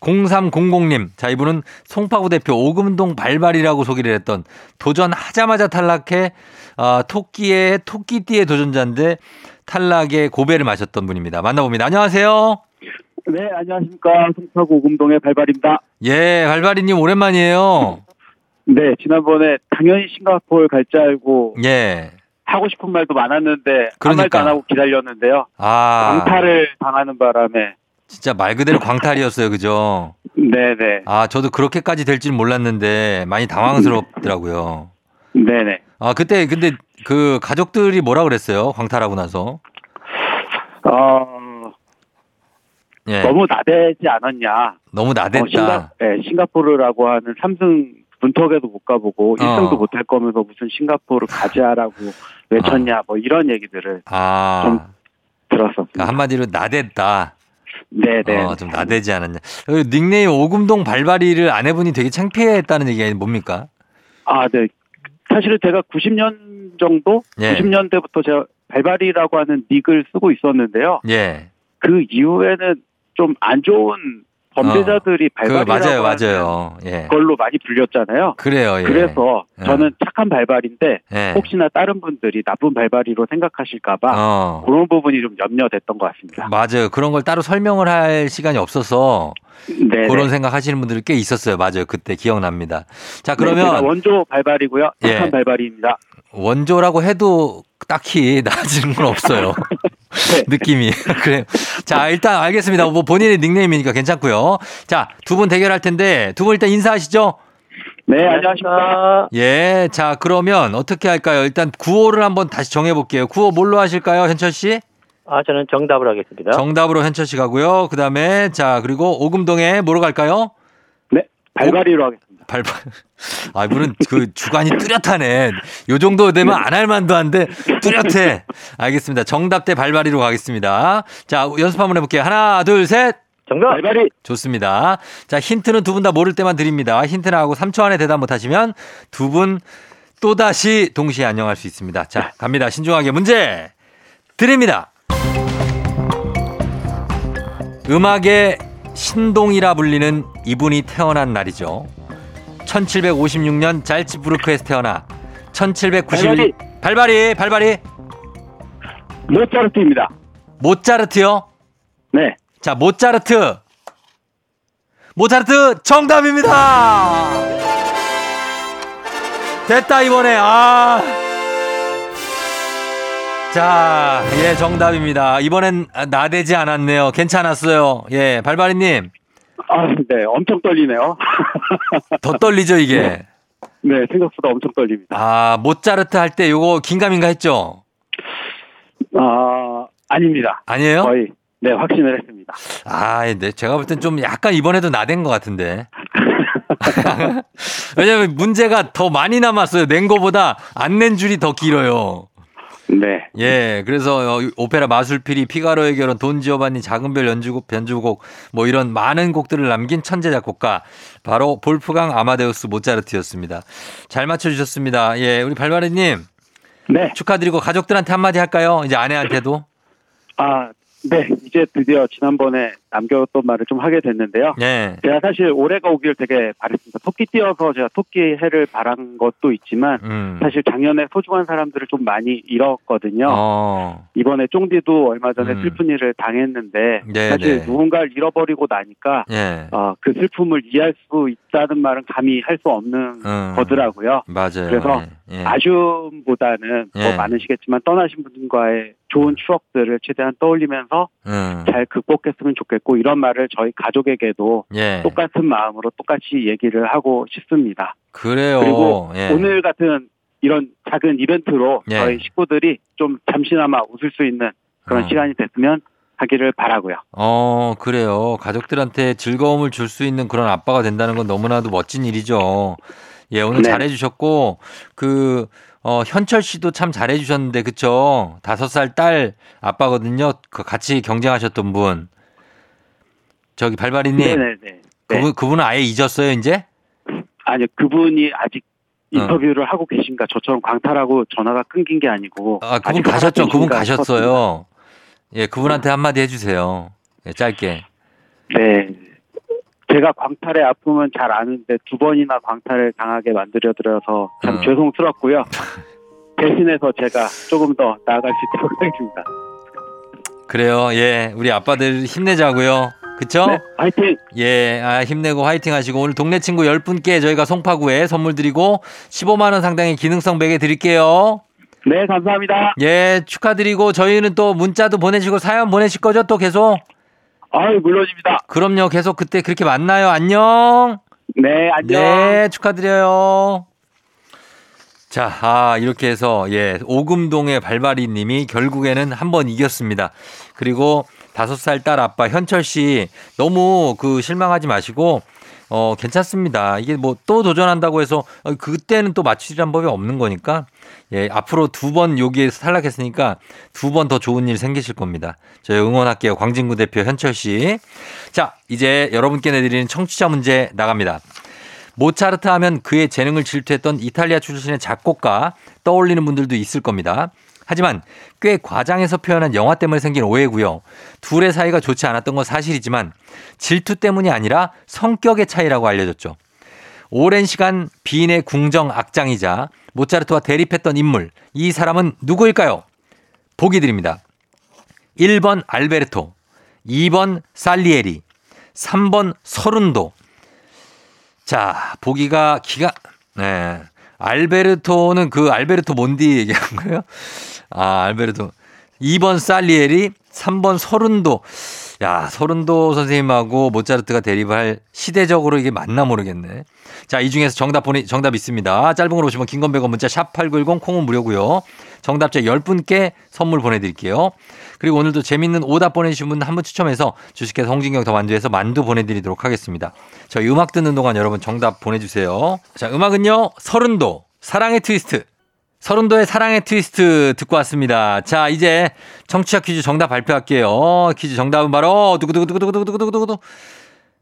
0300님. 자, 이분은 송파구 대표 오금동 발발이라고 소개를 했던 도전하자마자 탈락해 어, 토끼의 토끼띠의 도전자인데 탈락의 고배를 마셨던 분입니다. 만나봅니다. 안녕하세요. 네, 안녕하십니까. 송파구 오금동의 발발입니다. 예, 발발이님 오랜만이에요. 네, 지난번에 당연히 싱가포르 갈 줄 알고 예. 하고 싶은 말도 많았는데 아무 그러니까. 말도 안 하고 기다렸는데요. 아, 강탈을 당하는 바람에 진짜 말 그대로 광탈이었어요. 그죠? 네네, 아, 저도 그렇게까지 될 줄 몰랐는데 많이 당황스럽더라고요. 네네. 아, 그때 근데 그 가족들이 뭐라 그랬어요? 광탈하고 나서. 어, 예. 너무 나대지 않았냐. 너무 어, 나댔다. 싱가, 네, 싱가포르라고 하는 3승 분턱에도 못 가보고 어. 1승도 못할 거면서 무슨 싱가포르 가자라고 외쳤냐 뭐 이런 얘기들을 아. 좀 들었었습니다. 그러니까 한마디로 나댔다. 네네. 어, 좀 나대지 않았냐. 그 닉네임 오금동 발발이를 아내분이 되게 창피했다는 얘기가 뭡니까? 아, 네. 사실은 제가 90년 정도, 예. 90년대부터 제가 발발이라고 하는 닉을 쓰고 있었는데요. 예. 그 이후에는 좀 안 좋은 범죄자들이 그 발발이라고 맞아요, 하는 맞아요. 예. 걸로 많이 불렸잖아요. 그래요, 예. 그래서 예. 저는 착한 발발인데 예. 혹시나 다른 분들이 나쁜 발발이로 생각하실까봐 어. 그런 부분이 좀 염려됐던 것 같습니다. 맞아요. 그런 걸 따로 설명을 할 시간이 없어서 네. 그런 생각 하시는 분들이 꽤 있었어요. 맞아요. 그때 기억납니다. 자, 제가 그러면 원조 발발이고요. 예. 착한 발발입니다. 원조라고 해도 딱히 나아지는 건 없어요. [LAUGHS] 네. [LAUGHS] 느낌이. [LAUGHS] 그래요. 자, 일단 알겠습니다. 뭐 본인의 닉네임이니까 괜찮고요. 자, 두 분 대결할 텐데 두 분 일단 인사하시죠. 네, 안녕하십니까. 예. 자, 그러면 어떻게 할까요? 일단 구호를 한번 다시 정해 볼게요. 구호 뭘로 하실까요? 현철 씨? 아, 저는 정답을 하겠습니다. 정답으로 현철 씨 가고요. 그 다음에 자, 그리고 오금동에 뭐로 갈까요? 네, 발발이로 하겠습니다. 발발. 아, 이분은 그 주관이 뚜렷하네. 요 정도 되면 안 할 만도 한데 뚜렷해. 알겠습니다. 정답 대 발발이로 가겠습니다. 자, 연습 한번 해볼게요. 하나, 둘, 셋. 정답! 발발이 좋습니다. 자, 힌트는 두 분 다 모를 때만 드립니다. 힌트 나하고 3초 안에 대답 못하시면 두 분 또다시 동시에 안녕할 수 있습니다. 자, 갑니다. 신중하게 문제 드립니다. 음악의 신동이라 불리는 이분이 태어난 날이죠. 1756년 잘츠부르크에서 태어나 1791 발발이 발발이 모차르트입니다. 모차르트요. 네. 자, 모차르트. 모차르트 정답입니다. 됐다 이번에. 아. 자, 예, 정답입니다. 이번엔 나대지 않았네요. 괜찮았어요. 예, 발바리 님. 아, 네, 엄청 떨리네요. [LAUGHS] 더 떨리죠, 이게. 네, 생각보다 엄청 떨립니다. 아, 모차르트 할 때 요거 긴가민가 했죠? 아, 아닙니다. 아니에요? 거의, 네, 확신을 했습니다. 아, 네. 제가 볼 땐 좀 약간 이번에도 나댄 것 같은데. [LAUGHS] 왜냐면 문제가 더 많이 남았어요. 낸 거보다 안 낸 줄이 더 길어요. 네. 예, 그래서 어, 오페라 마술피리, 피가로의 결혼, 돈 지오바니, 작은 별 연주곡, 변주곡 뭐 이런 많은 곡들을 남긴 천재 작곡가 바로 볼프강 아마데우스 모차르트였습니다. 잘 맞춰주셨습니다. 예, 우리 발바리님 네. 축하드리고 가족들한테 한마디 할까요? 이제 아내한테도. 아, 네. 이제 드디어 지난번에 남겨뒀던 말을 좀 하게 됐는데요. 예. 제가 사실 올해가 오길 되게 바랬습니다. 토끼 띄어서 제가 토끼 해를 바란 것도 있지만 음. 사실 작년에 소중한 사람들을 좀 많이 잃었거든요. 어. 이번에 쫑디도 얼마 전에 음. 슬픈 일을 당했는데 네, 사실 네. 누군가를 잃어버리고 나니까 예. 어, 그 슬픔을 이해할 수 있다는 말은 감히 할 수 없는 음. 거더라고요. 맞아요. 그래서 예. 예. 아쉬움보다는 예. 더 많으시겠지만 떠나신 분과의 좋은 추억들을 최대한 떠올리면서 음. 잘 극복했으면 좋겠고 이런 말을 저희 가족에게도 예. 똑같은 마음으로 똑같이 얘기를 하고 싶습니다. 그래요. 그리고 예. 오늘 같은 이런 작은 이벤트로 예. 저희 식구들이 좀 잠시나마 웃을 수 있는 그런 어. 시간이 됐으면 하기를 바라고요. 어, 그래요. 가족들한테 즐거움을 줄 수 있는 그런 아빠가 된다는 건 너무나도 멋진 일이죠. 예, 오늘 네. 잘해주셨고, 그, 어, 현철 씨도 참 잘해주셨는데, 그쵸? 다섯 살 딸 아빠거든요. 그 같이 경쟁하셨던 분. 저기 발바리님. 네네네. 네. 그분, 그분은 아예 잊었어요, 이제? 아니요, 그분이 아직 어. 인터뷰를 하고 계신가 저처럼 광탈하고 전화가 끊긴 게 아니고 아, 그분 가셨죠. 그분 가셨어요. 예, 그분한테 한마디 해주세요. 예, 짧게. 네. 제가 광탈의 아픔은 잘 아는데 두 번이나 광탈을 당하게 만들어드려서 참 음. 죄송스럽고요. [LAUGHS] 대신해서 제가 조금 더 나아갈 수 있도록 하겠습니다. 그래요. 예, 우리 아빠들 힘내자고요. 그쵸? 네, 화이팅! 예, 아, 힘내고 화이팅 하시고 오늘 동네 친구 10분께 저희가 송파구에 선물 드리고 15만 원 상당의 기능성 베개 드릴게요. 네, 감사합니다. 예, 축하드리고 저희는 또 문자도 보내시고 사연 보내실 거죠? 또 계속? 아유, 물론입니다. 그럼요. 계속 그때 그렇게 만나요. 안녕. 네, 안녕. 네, 축하드려요. 자, 아, 이렇게 해서, 예, 오금동의 발바리 님이 결국에는 한 번 이겼습니다. 그리고 다섯 살 딸 아빠 현철 씨 너무 그 실망하지 마시고, 어, 괜찮습니다. 이게 뭐 또 도전한다고 해서 어, 그때는 또 맞추리란 법이 없는 거니까, 예, 앞으로 두 번 여기에서 탈락했으니까 두 번 더 좋은 일 생기실 겁니다. 저희 응원할게요. 광진구 대표 현철 씨. 자, 이제 여러분께 내드리는 청취자 문제 나갑니다. 모차르트 하면 그의 재능을 질투했던 이탈리아 출신의 작곡가 떠올리는 분들도 있을 겁니다. 하지만 꽤 과장해서 표현한 영화 때문에 생긴 오해고요. 둘의 사이가 좋지 않았던 건 사실이지만 질투 때문이 아니라 성격의 차이라고 알려졌죠. 오랜 시간 비인의 궁정 악장이자 모차르트와 대립했던 인물 이 사람은 누구일까요? 보기 드립니다. 1번 알베르토, 2번 살리에리, 3번 서른도, 자, 보기가 기가, 네. 알베르토는 그 알베르토 몬디 얘기한 거예요? 아, 알베르토. 2번 살리에리, 3번 서른도. 야, 서른도 선생님하고 모차르트가 대립할 시대적으로 이게 맞나 모르겠네. 자, 이 중에서 정답 보내, 정답 있습니다. 짧은 걸 오시면 긴건 100원 문자 샵 8910 콩은 무료고요. 정답자 10분께 선물 보내드릴게요. 그리고 오늘도 재밌는 오답 보내주신 분 한 분 추첨해서 주식회사 홍진경 더 만두에서 만두 보내드리도록 하겠습니다. 저희 음악 듣는 동안 여러분 정답 보내주세요. 자, 음악은요. 설운도 사랑의 트위스트. 설운도의 사랑의 트위스트 듣고 왔습니다. 자, 이제 청취자 퀴즈 정답 발표할게요. 퀴즈 정답은 바로 두구두구두구두구두구두구두구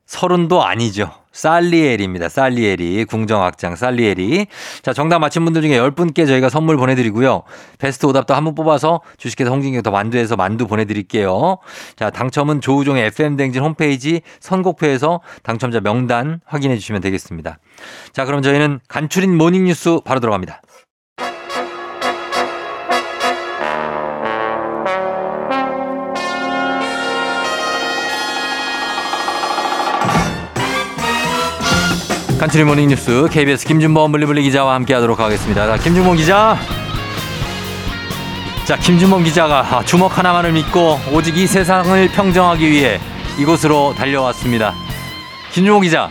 설운도 아니죠. 살리에리입니다. 살리에리. 궁정악장 살리에리. 자, 정답 맞힌 분들 중에 10분께 저희가 선물 보내드리고요. 베스트 오답도 한번 뽑아서 주식회사 홍진경 더 만두에서 만두 보내드릴게요. 자, 당첨은 조우종의 FM대행진 홈페이지 선곡표에서 당첨자 명단 확인해 주시면 되겠습니다. 자, 그럼 저희는 간추린 모닝뉴스 바로 들어갑니다. 간추린 모닝 뉴스 KBS 김준범 블리블리 기자와 함께하도록 하겠습니다. 자, 김준범 기자. 자, 김준범 기자가 아, 주먹 하나만을 믿고 오직 이 세상을 평정하기 위해 이곳으로 달려왔습니다. 김준범 기자.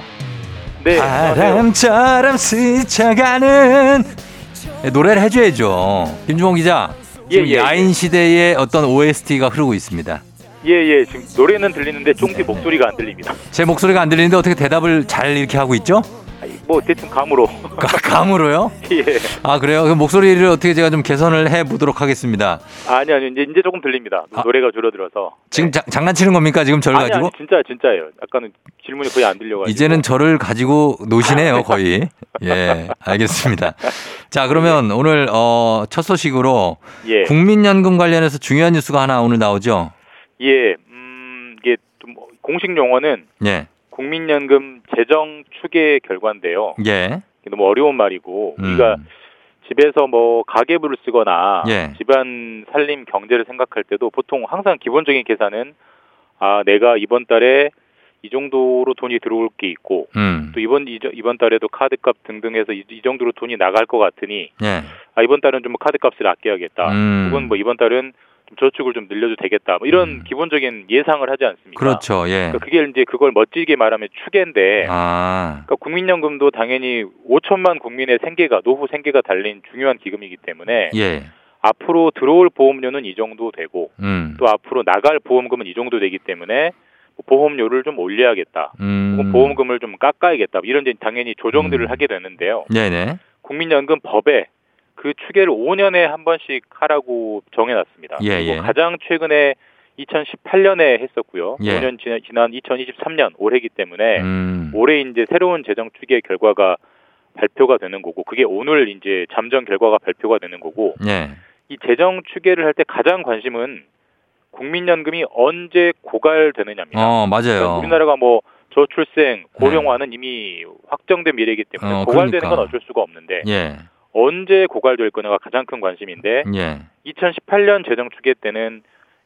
네, 바람처럼 스쳐가는 네, 노래를 해줘야죠. 김준범 기자. 지금 예, 예, 야인 시대의 어떤 OST가 흐르고 있습니다. 예, 예. 지금 노래는 들리는데 쫑디 목소리가 안 들립니다. 제 목소리가 안 들리는데 어떻게 대답을 잘 이렇게 하고 있죠? 뭐 대충 감으로 [LAUGHS] 가- 감으로요? [LAUGHS] 예. 아 그래요? 그럼 목소리를 어떻게 제가 좀 개선을 해 보도록 하겠습니다. 아니 아니 이제 이제 조금 들립니다. 아. 노래가 줄어들어서. 지금 자- 장난치는 겁니까? 지금 저를 아니 가지고? 아니 진짜 진짜예요. 아까는 질문이 거의 안 들려가지고. 이제는 저를 가지고 노시네요, 거의. 예, 알겠습니다. 자, 그러면 오늘 어, 첫 소식으로 예. 국민연금 관련해서 중요한 뉴스가 하나 오늘 나오죠. 예. 음 이게 좀 공식 용어는 예, 국민연금 재정 추계 결과인데요. 예, 너무 어려운 말이고 음. 우리가 집에서 뭐 가계부를 쓰거나 예. 집안 살림 경제를 생각할 때도 보통 항상 기본적인 계산은 아 내가 이번 달에 이 정도로 돈이 들어올 게 있고 음, 또 이번 이- 이번 달에도 카드값 등등해서 이, 이 정도로 돈이 나갈 것 같으니 예, 아 이번 달은 좀 카드값을 아껴야겠다. 음. 혹은 뭐 이번 달은 좀 저축을 좀 늘려도 되겠다. 뭐 이런 음. 기본적인 예상을 하지 않습니까? 그렇죠, 예. 그러니까 그게 이제 그걸 멋지게 말하면 추계인데 아, 그러니까 국민연금도 당연히 5천만 국민의 생계가 노후 생계가 달린 중요한 기금이기 때문에 예, 앞으로 들어올 보험료는 이 정도 되고 음, 또 앞으로 나갈 보험금은 이 정도 되기 때문에 뭐 보험료를 좀 올려야겠다. 음, 보험금을 좀 깎아야겠다. 이런 이제 당연히 조정들을 음. 하게 되는데요. 네네, 국민연금 법에 그 추계를 5년에 한 번씩 하라고 정해놨습니다. 예, 예. 가장 최근에 2018년에 했었고요. 예. 5년 지난, 지난 2023년 올해기 때문에 음, 올해 이제 새로운 재정 추계 결과가 발표가 되는 거고 그게 오늘 이제 잠정 결과가 발표가 되는 거고 예, 이 재정 추계를 할 때 가장 관심은 국민연금이 언제 고갈되느냐입니다. 어, 그러니까 맞아요. 우리나라가 뭐 저출생 고령화는 이미 확정된 미래이기 때문에 어, 고갈되는 그러니까. 건 어쩔 수가 없는데 예, 언제 고갈될 거냐가 가장 큰 관심인데 예, 2018년 재정 추계 때는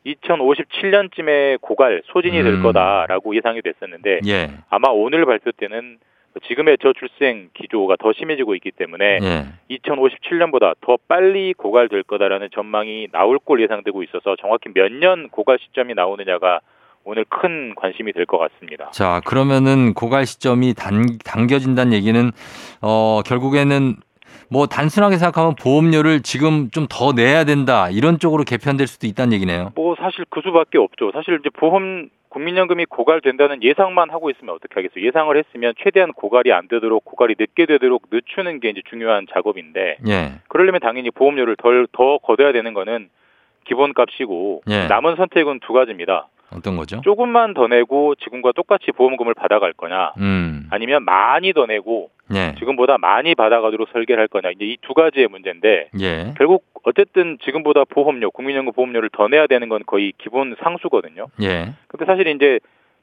2057년쯤에 고갈 소진이 될 음. 거다라고 예상이 됐었는데 예, 아마 오늘 발표 때는 지금의 저출생 기조가 더 심해지고 있기 때문에 예. 2057년보다 더 빨리 고갈될 거다라는 전망이 나올 걸 예상되고 있어서 정확히 몇 년 고갈 시점이 나오느냐가 오늘 큰 관심이 될 것 같습니다. 자, 그러면은 고갈 시점이 단, 당겨진다는 얘기는 어, 결국에는 뭐 단순하게 생각하면 보험료를 지금 좀 더 내야 된다 이런 쪽으로 개편될 수도 있다는 얘기네요. 뭐 사실 그 수밖에 없죠. 사실 이제 보험 국민연금이 고갈된다는 예상만 하고 있으면 어떻게 하겠어요? 예상을 했으면 최대한 고갈이 안 되도록 고갈이 늦게 되도록 늦추는 게 이제 중요한 작업인데 예, 그러려면 당연히 보험료를 덜더 걷어야 되는 거는 기본값이고 예. 남은 선택은 두 가지입니다. 어떤 거죠? 조금만 더 내고 지금과 똑같이 보험금을 받아갈 거냐? 음, 아니면 많이 더 내고 예, 지금보다 많이 받아가도록 설계를 할 거냐? 이제 이 두 가지의 문제인데 예, 결국 어쨌든 지금보다 보험료 국민연금 보험료를 더 내야 되는 건 거의 기본 상수거든요. 예, 근데 사실 이제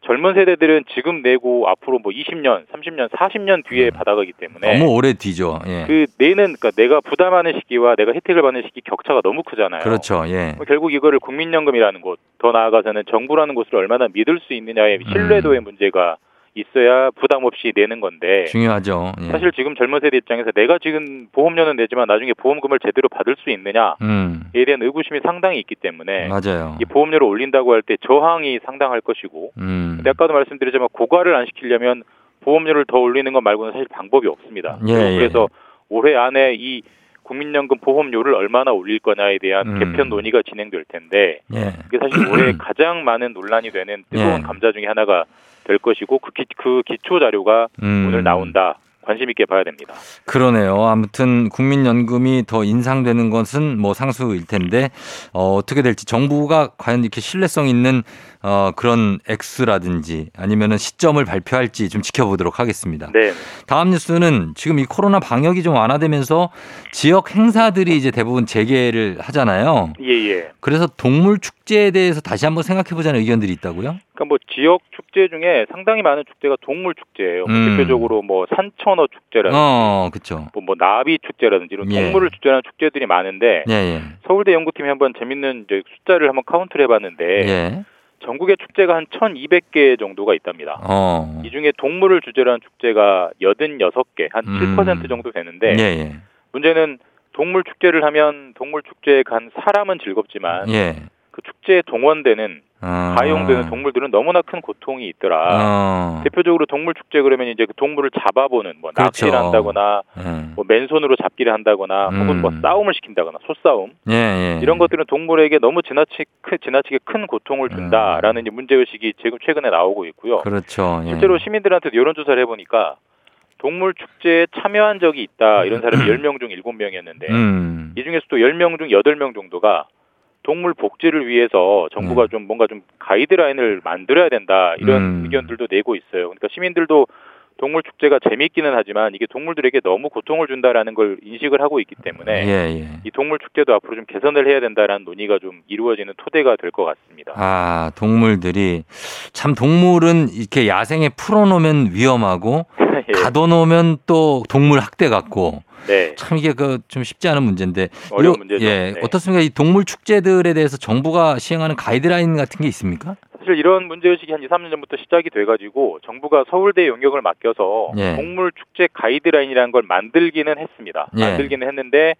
젊은 세대들은 지금 내고 앞으로 뭐 20년, 30년, 40년 뒤에 받아가기 때문에 음. 너무 오래 뒤죠. 예, 그 내는 그러니까 내가 부담하는 시기와 내가 혜택을 받는 시기 격차가 너무 크잖아요. 그렇죠. 예, 뭐 결국 이거를 국민연금이라는 곳, 더 나아가서는 정부라는 곳을 얼마나 믿을 수 있느냐의 신뢰도의 문제가 있어야 부담 없이 내는 건데 중요하죠. 예. 사실 지금 젊은 세대 입장에서 내가 지금 보험료는 내지만 나중에 보험금을 제대로 받을 수 있느냐에 음, 대한 의구심이 상당히 있기 때문에 맞아요. 이 보험료를 올린다고 할 때 저항이 상당할 것이고 음, 근데 아까도 말씀드렸지만 고갈을 안 시키려면 보험료를 더 올리는 것 말고는 사실 방법이 없습니다. 예, 예. 그래서 올해 안에 이 국민연금 보험료를 얼마나 올릴 거냐에 대한 음. 개편 논의가 진행될 텐데 예, 이게 사실 올해 [CLEARS THROAT] 가장 많은 논란이 되는 뜨거운 예. 감자 중에 하나가 될 것이고 그, 기, 그 기초 자료가 음. 오늘 나온다. 관심 있게 봐야 됩니다. 그러네요. 아무튼 국민연금이 더 인상되는 것은 뭐 상수일 텐데 어, 어떻게 될지 정부가 과연 이렇게 신뢰성 있는 어, 그런 액수라든지 아니면은 시점을 발표할지 좀 지켜보도록 하겠습니다. 네. 다음 뉴스는 지금 이 코로나 방역이 좀 완화되면서 지역 행사들이 이제 대부분 재개를 하잖아요. 예, 예. 그래서 동물 축 제에 대해서 다시 한번 생각해 보자는 의견들이 있다고요? 그러니까 뭐 지역 축제 중에 상당히 많은 축제가 동물 축제예요. 뭐 음. 대표적으로 뭐 산천어 축제라든지 어, 그렇죠. 뭐, 뭐 나비 축제라든지 이런 예. 동물을 축제하는 축제들이 많은데 예, 예. 서울대 연구팀이 한번 재밌는 숫자를 한번 카운트를 해봤는데 예. 전국의 축제가 한 1,200개 정도가 있답니다. 어. 이 중에 동물을 주제로 한 축제가 86개, 한 음. 7% 정도 되는데 예, 예. 문제는 동물 축제를 하면 동물 축제에 간 사람은 즐겁지만 예. 그 축제에 동원되는 어. 가용되는 동물들은 너무나 큰 고통이 있더라. 어. 대표적으로 동물 축제 그러면 이제 그 동물을 잡아보는 뭐 그렇죠. 낚시를 한다거나 예. 뭐 맨손으로 잡기를 한다거나 혹은 뭐 음. 싸움을 시킨다거나 소싸움 예, 예. 이런 것들은 동물에게 너무 지나치, 크, 지나치게 큰 고통을 준다라는 이제 문제 의식이 지금 최근에 나오고 있고요. 그렇죠. 예. 실제로 시민들한테 여론 조사를 해보니까 동물 축제에 참여한 적이 있다 이런 사람이 10명 중 7명이었는데 음. 이 중에서도 10명 중 8명 정도가 동물 복지를 위해서 정부가 네. 좀 뭔가 좀 가이드라인을 만들어야 된다 이런 음. 의견들도 내고 있어요. 그러니까 시민들도 동물 축제가 재미있기는 하지만 이게 동물들에게 너무 고통을 준다라는 걸 인식을 하고 있기 때문에 예, 예. 이 동물 축제도 앞으로 좀 개선을 해야 된다라는 논의가 좀 이루어지는 토대가 될 것 같습니다. 아, 동물들이 참 동물은 이렇게 야생에 풀어놓으면 위험하고 [LAUGHS] 예. 가둬놓으면 또 동물 학대 같고 네. 참 이게 그 좀 쉽지 않은 문제인데 어려운 요- 문제죠. 예, 네. 어떻습니까? 이 동물 축제들에 대해서 정부가 시행하는 가이드라인 같은 게 있습니까? 사실 이런 문제의식이 한 2, 3년 전부터 시작이 돼가지고 정부가 서울대 용역을 맡겨서 예. 동물 축제 가이드라인이라는 걸 만들기는 했습니다. 예. 만들기는 했는데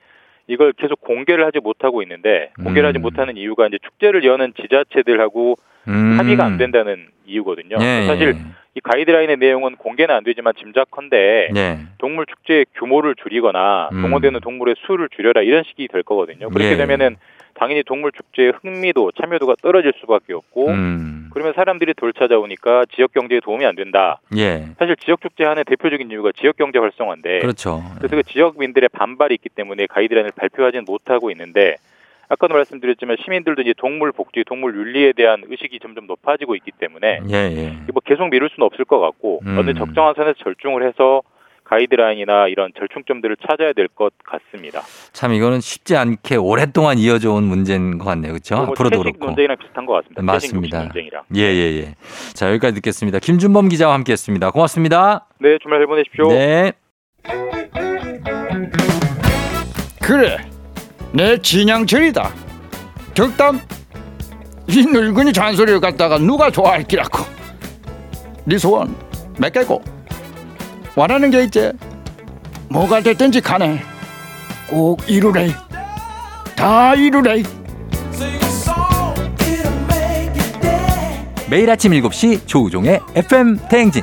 이걸 계속 공개를 하지 못하고 있는데 공개를 하지 음. 못하는 이유가 이제 축제를 여는 지자체들하고 음. 합의가 안 된다는 이유거든요. 예, 사실 이 가이드라인의 내용은 공개는 안 되지만 짐작컨대 예. 동물 축제의 규모를 줄이거나 음. 동원되는 동물의 수를 줄여라 이런 식이 될 거거든요. 그렇게 예. 되면은 당연히 동물 축제의 흥미도 참여도가 떨어질 수밖에 없고 음. 그러면 사람들이 덜 찾아오니까 지역 경제에 도움이 안 된다. 예. 사실 지역 축제 하나의 대표적인 이유가 지역 경제 활성화인데 그렇죠. 그래서 그 지역민들의 반발이 있기 때문에 가이드라인을 발표하지는 못하고 있는데 아까도 말씀드렸지만 시민들도 이제 동물 복지, 동물 윤리에 대한 의식이 점점 높아지고 있기 때문에 예, 예. 뭐 계속 미룰 수는 없을 것 같고 음. 어느 적정한 선에서 절충을 해서 가이드라인이나 이런 절충점들을 찾아야 될 것 같습니다. 참 이거는 쉽지 않게 오랫동안 이어져 온 문제인 것 같네요. 그렇죠? 뭐 앞으로도 그렇고. 논쟁이랑 비슷한 것 같습니다. 맞습니다. 논쟁이랑. 예, 예, 예. 자, 여기까지 듣겠습니다. 김준범 기자와 함께 했습니다. 고맙습니다. 네, 주말 잘 보내십시오. 네. 그래 내 진양철이다 덕담 이 늙은이 잔소리를 갖다가 누가 좋아할 기라고 네 소원 몇 개고 원하는 게 있지. 뭐가 됐든지 간에 꼭 이루래. 다 이루래. 매일 아침 7시 조우종의 FM 대행진.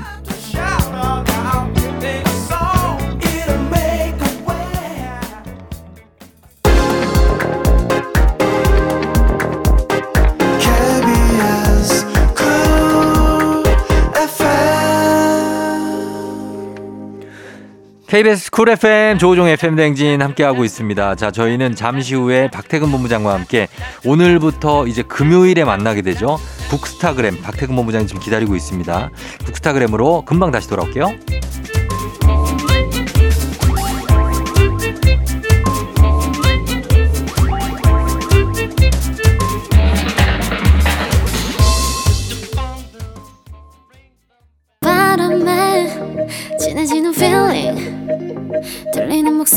KBS 쿨 FM 조우종 FM 대행진 함께하고 있습니다. 자, 저희는 잠시 후에 박태근 본부장과 함께 오늘부터 이제 금요일에 만나게 되죠. 북스타그램 박태근 본부장이 지금 기다리고 있습니다. 북스타그램으로 금방 다시 돌아올게요.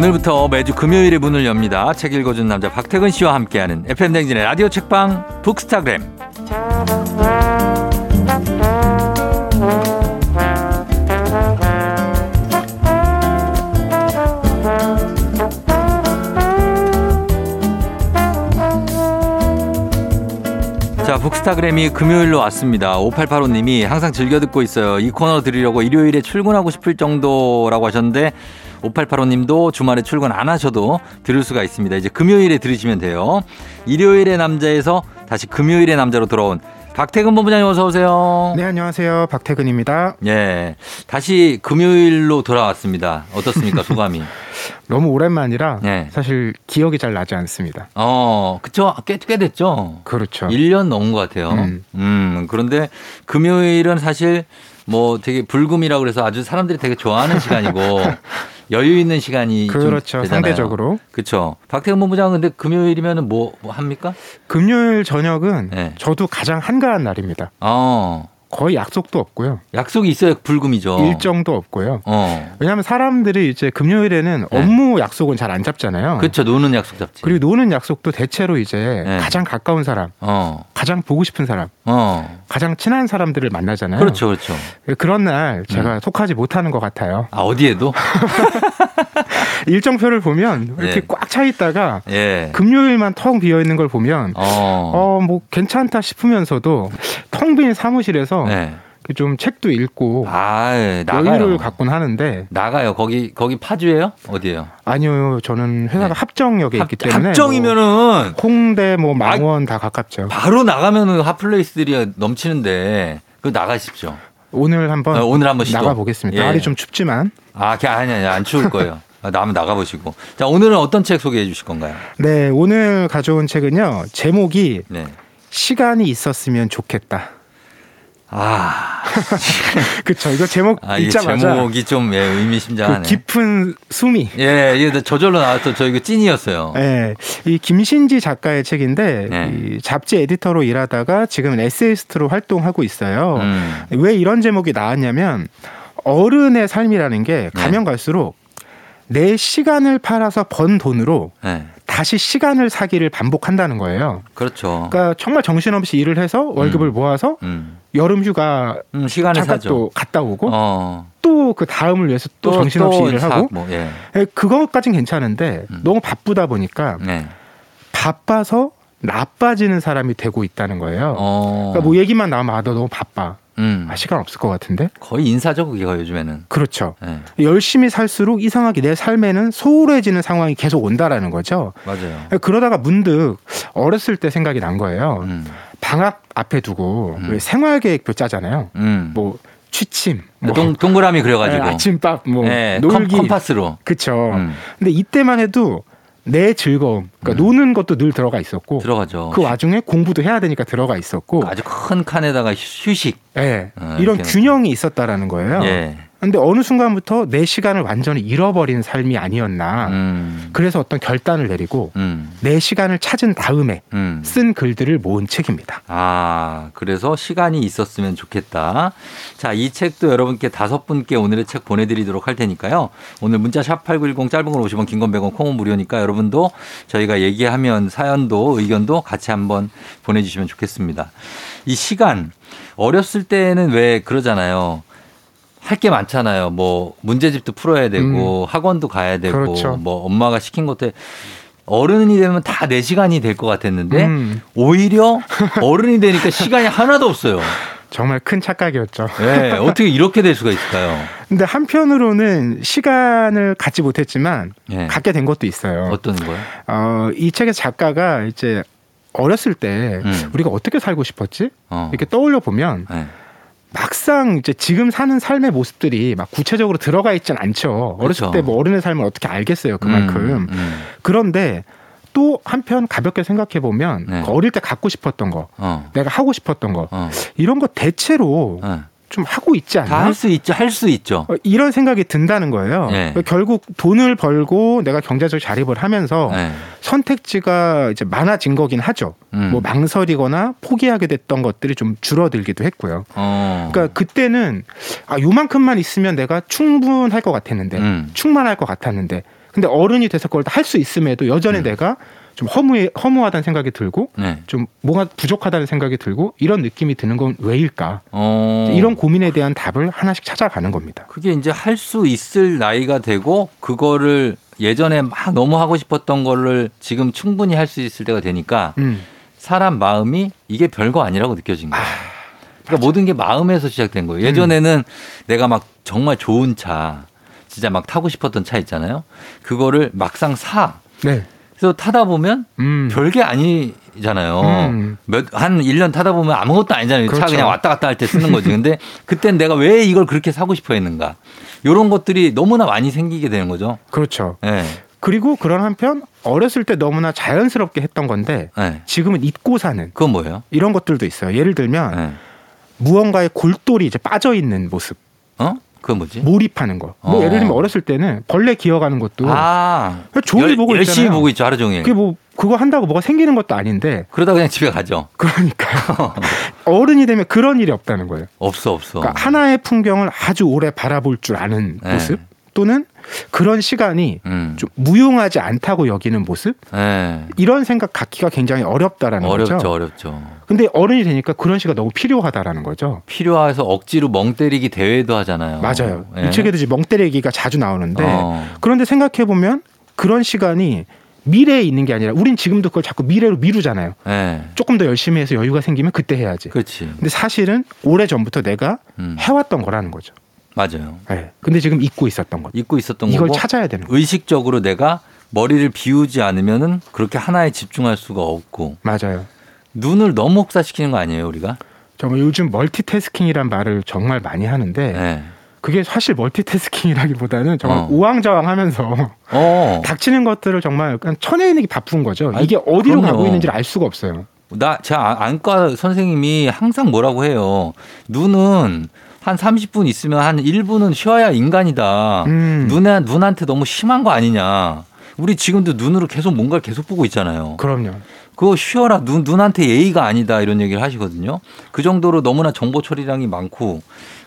오늘부터 매주 금요일에 문을 엽니다. 책 읽어준 남자 박태근 씨와 함께하는 FM 댕진의 라디오 책방 북스타그램. 자, 북스타그램이 금요일로 왔습니다. 5885님이 항상 즐겨 듣고 있어요. 이 코너 들으려고 일요일에 출근하고 싶을 정도라고 하셨는데 5885님도 주말에 출근 안 하셔도 들을 수가 있습니다. 이제 금요일에 들으시면 돼요. 일요일의 남자에서 다시 금요일의 남자로 돌아온 박태근 본부장님 어서 오세요. 네, 안녕하세요. 박태근입니다. 예. 다시 금요일로 돌아왔습니다. 어떻습니까, [LAUGHS] 소감이? 너무 오랜만이라 네. 사실 기억이 잘 나지 않습니다. 어, 그쵸. 꽤, 꽤 됐죠. 그렇죠. 1년 넘은 것 같아요. 음. 음. 그런데 금요일은 사실 뭐 되게 불금이라고 그래서 아주 사람들이 되게 좋아하는 [LAUGHS] 시간이고 여유 있는 시간이 좀 그렇죠. 상대적으로. 그렇죠. 박태근 본부장은 근데 금요일이면은 뭐, 뭐 합니까? 금요일 저녁은 네. 저도 가장 한가한 날입니다. 어. 거의 약속도 없고요. 약속이 있어야 불금이죠. 일정도 없고요. 어. 왜냐하면 사람들이 이제 금요일에는 네. 업무 약속은 잘 안 잡잖아요. 그렇죠. 노는 약속 잡지. 그리고 노는 약속도 대체로 이제 네. 가장 가까운 사람, 어. 가장 보고 싶은 사람, 어. 가장 친한 사람들을 만나잖아요. 그렇죠. 그렇죠. 그런 날 제가 음. 속하지 못하는 것 같아요. 아, 어디에도? [LAUGHS] 일정표를 보면 이렇게 네. 꽉차 있다가 예. 금요일만 텅 비어 있는 걸 보면 어. 어뭐 괜찮다 싶으면서도 텅 빈 사무실에서 네. 좀 책도 읽고 아, 예. 나가요. 여유를 갖곤 하는데 나가요. 거기 거기 파주예요? 어디예요? 아니요 저는 회사가 네. 합정역에 있기 때문에 합정이면은 뭐 홍대 뭐 망원 다 가깝죠. 바로 나가면은 핫플레이스들이 넘치는데 그 나가십시오. 오늘 한번 어, 오늘 한번. 나가 보겠습니다. 예. 날이 좀 춥지만 아, 걔 아니 아니 안 추울 거예요. 아, 나면 나가 보시고. 자, 오늘은 어떤 책 소개해 주실 건가요? 네 오늘 가져온 책은요 제목이 네. 시간이 있었으면 좋겠다. 아, [LAUGHS] 그쵸 이거 제목 아, 이 읽자마자 제목이 좀 예, 그 의미심장하네. 깊은 숨이 예, 이게 저절로 나왔던 저 이거 찐이었어요. 네, 이 김신지 작가의 책인데 네. 이 잡지 에디터로 일하다가 지금은 에세이스트로 활동하고 있어요. 음. 왜 이런 제목이 나왔냐면 어른의 삶이라는 게 네. 가면 갈수록 내 시간을 팔아서 번 돈으로 네. 다시 시간을 사기를 반복한다는 거예요. 그렇죠. 그러니까 정말 정신없이 일을 해서 월급을 모아서 음. 여름 휴가 음, 시간을 잠깐 사죠. 또 갔다 오고 어. 또그 다음을 위해서 또, 정신없이 일을 사- 하고 뭐, 예. 예, 그것까진 괜찮은데 음. 너무 바쁘다 보니까 네. 바빠서 나빠지는 사람이 되고 있다는 거예요. 어. 그러니까 뭐 얘기만 나오면 아, 너 너무 바빠. 음. 아, 시간 없을 것 같은데? 거의 그게 요즘에는. 그렇죠. 네. 열심히 살수록 이상하게 내 삶에는 소홀해지는 상황이 계속 온다라는 거죠. 맞아요. 그러다가 문득 어렸을 때 생각이 난 거예요. 음. 방학 앞에 두고 음. 왜 생활계획표 짜잖아요. 음. 뭐 취침, 뭐 동, 동그라미 그려가지고. 예, 아침밥, 뭐 예, 놀기, 컴, 컴파스로. 그쵸. 음. 근데 이때만 해도 내 즐거움, 그러니까 음. 노는 것도 늘 들어가 있었고 들어가죠. 그 와중에 공부도 해야 되니까 들어가 있었고, 아주 큰 칸에다가 휴식. 예, 어, 이런 균형이 있었다라는 거예요. 예. 근데 어느 순간부터 내 시간을 완전히 잃어버린 삶이 아니었나. 음. 그래서 어떤 결단을 내리고 음. 내 시간을 찾은 다음에 음. 쓴 글들을 모은 책입니다. 아, 그래서 시간이 있었으면 좋겠다. 자, 이 책도 여러분께 다섯 분께 오늘의 책 보내드리도록 할 테니까요. 오늘 문자 샵 8910 짧은 걸 50원, 긴 건 100원, 콩은 무료니까 여러분도 저희가 얘기하면 사연도 의견도 같이 한번 보내주시면 좋겠습니다. 이 시간, 어렸을 때는 왜 그러잖아요. 할 게 많잖아요. 뭐 문제집도 풀어야 되고 학원도 가야 되고 그렇죠. 뭐 엄마가 시킨 것들 어른이 되면 다 내 시간이 될 것 같았는데 음, 오히려 어른이 되니까 시간이 하나도 없어요. 정말 큰 착각이었죠. 네, 어떻게 이렇게 될 수가 있을까요? 근데 한편으로는 시간을 갖지 못했지만 네. 갖게 된 것도 있어요. 어떤 거요? 어, 이 책의 작가가 이제 어렸을 때 음. 우리가 어떻게 살고 싶었지? 어. 이렇게 떠올려 보면 네. 막상 이제 지금 사는 삶의 모습들이 막 구체적으로 들어가 있진 않죠. 어렸을 그렇죠. 때뭐 어른의 삶을 어떻게 알겠어요. 그만큼. 음, 음. 그런데 또 한편 가볍게 생각해 보면 네. 그 어릴 때 갖고 싶었던 거, 어. 내가 하고 싶었던 거 어. 이런 거 대체로 어. 좀 하고 있지 다 않나? 할수 있죠. 할 수 있죠. 어, 이런 생각이 든다는 거예요. 네. 결국 돈을 벌고 내가 경제적 자립을 하면서 네. 선택지가 이제 많아진 거긴 하죠. 음. 뭐 망설이거나 포기하게 됐던 것들이 좀 줄어들기도 했고요. 어. 그러니까 그때는 아 요만큼만 있으면 내가 충분할 것 같았는데 음. 충만할 것 같았는데 근데 어른이 돼서 그걸 다 할 수 있음에도 여전히 음. 내가 좀 허무해 허무하다는 생각이 들고 네. 좀 뭐가 부족하다는 생각이 들고 이런 느낌이 드는 건 왜일까? 어. 이런 고민에 대한 답을 하나씩 찾아가는 겁니다. 그게 이제 할 수 있을 나이가 되고 그거를 예전에 막 너무 하고 싶었던 거를 지금 충분히 할 수 있을 때가 되니까 음. 사람 마음이 이게 별거 아니라고 느껴진 거예요. 그러니까 모든 게 마음에서 시작된 거예요. 예전에는 내가 막 정말 좋은 차, 진짜 막 타고 싶었던 차 있잖아요. 그거를 막상 사. 네. 그래서 타다 보면 음. 별게 아니잖아요. 음. 몇, 한 1년 타다 보면 아무것도 아니잖아요. 차 그렇죠. 그냥 왔다 갔다 할 때 쓰는 거지. 근데 [LAUGHS] 그땐 내가 왜 이걸 그렇게 사고 싶어 했는가. 이런 것들이 너무나 많이 생기게 되는 거죠. 그렇죠. 예. 그리고 그런 한편 어렸을 때 너무나 자연스럽게 했던 건데 예. 지금은 잊고 사는 그건 뭐예요? 이런 것들도 있어요. 예를 들면 예. 무언가에 골똘히 이제 빠져 있는 모습, 어? 그건 뭐지? 몰입하는 거. 뭐 어. 예를 들면 어렸을 때는 벌레 기어가는 것도 아. 종일 열- 보고 열심히 있잖아요. 보고 있죠. 하루 종일. 그게 뭐 그거 한다고 뭐가 생기는 것도 아닌데 그러다 그냥 집에 가죠. [LAUGHS] 그러니까요. [LAUGHS] 어른이 되면 그런 일이 없다는 거예요. 없어 없어. 그러니까 하나의 풍경을 아주 오래 바라볼 줄 아는 네. 모습 또는 그런 시간이 음. 좀 무용하지 않다고 여기는 모습 네. 이런 생각 갖기가 굉장히 어렵다라는 어렵죠 거죠. 어렵죠. 근데 어른이 되니까 그런 시가 너무 필요하다라는 거죠. 필요해서 억지로 멍 때리기 대회도 하잖아요. 맞아요. 예. 이 책에도 이제 멍때리기가 자주 나오는데 어. 그런데 생각해 보면 그런 시간이 미래에 있는 게 아니라 우린 지금도 그걸 자꾸 미래로 미루잖아요. 예. 조금 더 열심히 해서 여유가 생기면 그때 해야지. 그렇지. 근데 사실은 오래 전부터 내가 음. 해왔던 거라는 거죠. 맞아요. 예. 근데 지금 잊고 있었던 것. 잊고 있었던 이걸 거고 찾아야 되는 거. 의식적으로 내가 머리를 비우지 않으면은 그렇게 하나에 집중할 수가 없고 맞아요. 눈을 너무 혹사시키는 거 아니에요 우리가? 정말 요즘 멀티태스킹이란 말을 정말 많이 하는데 네. 그게 사실 멀티태스킹이라기보다는 정말 어. 우왕좌왕하면서 [LAUGHS] 어. 닥치는 것들을 정말 그냥 천혜인에게 바쁜 거죠. 아니, 이게 어디로 그럼요. 가고 있는지를 알 수가 없어요. 나, 제 아- 안과 선생님이 항상 뭐라고 해요. 눈은 한 30분 있으면 한 1분은 쉬어야 인간이다. 음. 눈에, 눈한테 너무 심한 거 아니냐. 우리 지금도 눈으로 계속 뭔가를 계속 보고 있잖아요. 그럼요. 그거 쉬어라. 눈, 눈한테 예의가 아니다. 이런 얘기를 하시거든요. 그 정도로 너무나 정보 처리량이 많고.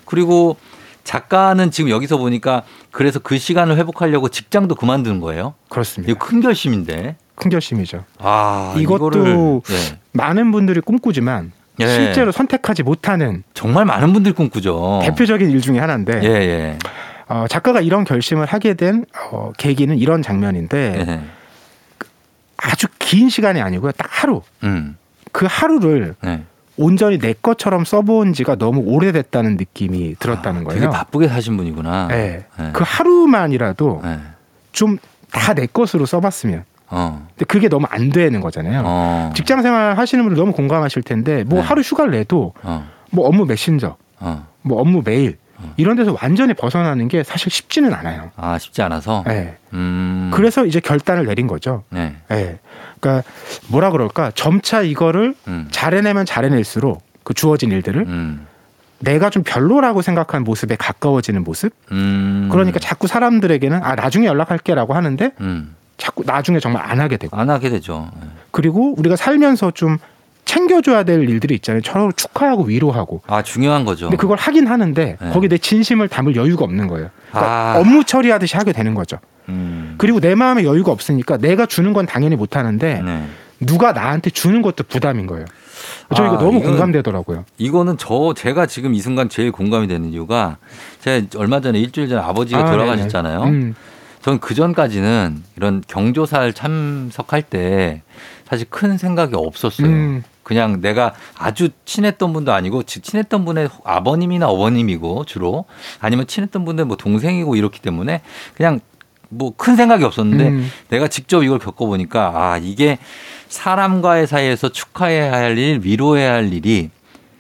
그리고 작가는 지금 여기서 보니까 그래서 그 시간을 회복하려고 직장도 그만두는 거예요. 그렇습니다. 이거 큰 결심인데. 큰 결심이죠. 아, 이것도 이거를, 예. 많은 분들이 꿈꾸지만 예. 실제로 선택하지 못하는 정말 많은 분들이 꿈꾸죠. 대표적인 일 중에 하나인데 예, 예. 어, 작가가 이런 결심을 하게 된 어, 계기는 이런 장면인데 예. 아주 긴 시간이 아니고요. 딱 하루. 음. 그 하루를 네. 온전히 내 것처럼 써본 지가 너무 오래됐다는 느낌이 들었다는 아, 거예요. 되게 바쁘게 사신 분이구나. 네. 네. 그 하루만이라도 네. 좀다 내 것으로 써봤으면. 어. 근데 그게 너무 안 되는 거잖아요. 어. 직장 생활 하시는 분들 너무 공감하실 텐데 뭐 네. 하루 휴가를 내도 어. 뭐 업무 메신저, 어. 뭐 업무 메일 어. 이런 데서 완전히 벗어나는 게 사실 쉽지는 않아요. 아, 쉽지 않아서. 네. 음. 그래서 이제 결단을 내린 거죠. 네. 네. 그러니까 뭐라 그럴까 점차 이거를 음. 잘해내면 잘해낼수록 그 주어진 일들을 음. 내가 좀 별로라고 생각한 모습에 가까워지는 모습. 음. 그러니까 자꾸 사람들에게는 아 나중에 연락할게라고 하는데 음. 자꾸 나중에 정말 안 하게 되고 안 하게 되죠. 네. 그리고 우리가 살면서 좀 챙겨줘야 될 일들이 있잖아요. 서로 축하하고 위로하고. 아, 중요한 거죠. 근데 그걸 하긴 하는데 네. 거기에 내 진심을 담을 여유가 없는 거예요. 그러니까 아. 업무 처리하듯이 하게 되는 거죠. 음. 그리고 내 마음에 여유가 없으니까 내가 주는 건 당연히 못 하는데 네. 누가 나한테 주는 것도 부담인 거예요. 저 이거 아, 너무 이건- 공감되더라고요. 이거는 저 제가 지금 이 순간 제일 공감이 되는 이유가 제가 얼마 전에 일주일 전에 아버지가 아, 돌아가셨잖아요. 네네. 음, 전 그 전까지는 이런 경조사를 참석할 때 사실 큰 생각이 없었어요. 음, 그냥 내가 아주 친했던 분도 아니고 지- 친했던 분의 아버님이나 어머님이고 주로 아니면 친했던 분들 뭐 동생이고 이렇기 때문에 그냥 뭐 큰 생각이 없었는데 음. 내가 직접 이걸 겪어보니까 아 이게 사람과의 사이에서 축하해야 할 일, 위로해야 할 일이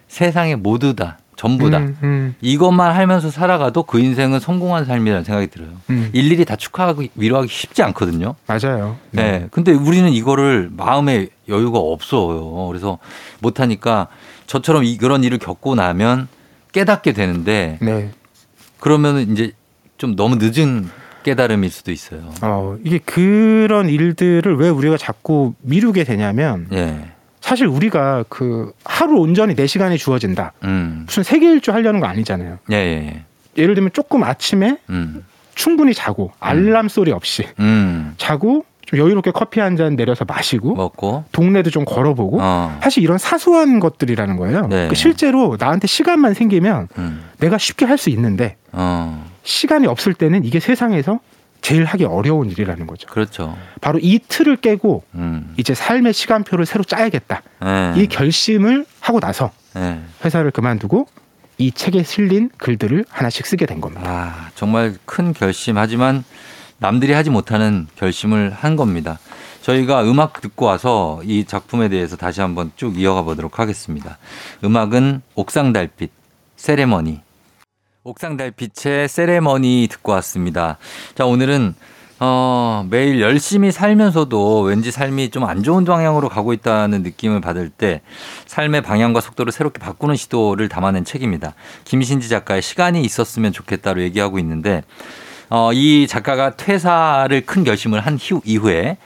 세상에 모두다, 전부 다. 음, 음, 이것만 하면서 살아가도 그 인생은 성공한 삶이라는 생각이 들어요. 음. 일일이 다 축하하고 위로하기 쉽지 않거든요. 맞아요. 네. 근데 우리는 이거를 마음에 여유가 없어요. 그래서 못하니까 저처럼 이- 그런 일을 겪고 나면 깨닫게 되는데 네. 그러면 이제 좀 너무 늦은 깨달음일 수도 있어요. 어, 이게 그런 일들을 왜 우리가 자꾸 미루게 되냐면 예. 사실 우리가 그 하루 온전히 내 시간이 주어진다. 음. 무슨 세계 일주 하려는 거 아니잖아요. 예, 예. 예 를 들면 조금 아침에 음. 충분히 자고 알람 소리 없이 음. 자고 좀 여유롭게 커피 한 잔 내려서 마시고 먹고. 동네도 좀 걸어보고 어. 사실 이런 사소한 것들이라는 거예요. 네. 그 실제로 나한테 시간만 생기면 음. 내가 쉽게 할 수 있는데 어. 시간이 없을 때는 이게 세상에서 제일 하기 어려운 일이라는 거죠. 그렇죠. 바로 이 틀을 깨고 음. 이제 삶의 시간표를 새로 짜야겠다. 예. 이 결심을 하고 나서 예. 회사를 그만두고 이 책에 실린 글들을 하나씩 쓰게 된 겁니다. 아, 정말 큰 결심 하지만 남들이 하지 못하는 결심을 한 겁니다. 저희가 음악 듣고 와서 이 작품에 대해서 다시 한번 쭉 이어가 보도록 하겠습니다. 음악은 옥상 달빛, 세레머니. 옥상 달빛의 세레머니 듣고 왔습니다. 자, 오늘은 어, 매일 열심히 살면서도 왠지 삶이 좀 안 좋은 방향으로 가고 있다는 느낌을 받을 때 삶의 방향과 속도를 새롭게 바꾸는 시도를 담아낸 책입니다. 김신지 작가의 시간이 있었으면 좋겠다로 얘기하고 있는데 어, 이 작가가 퇴사를 큰 결심을 한 후, 이후에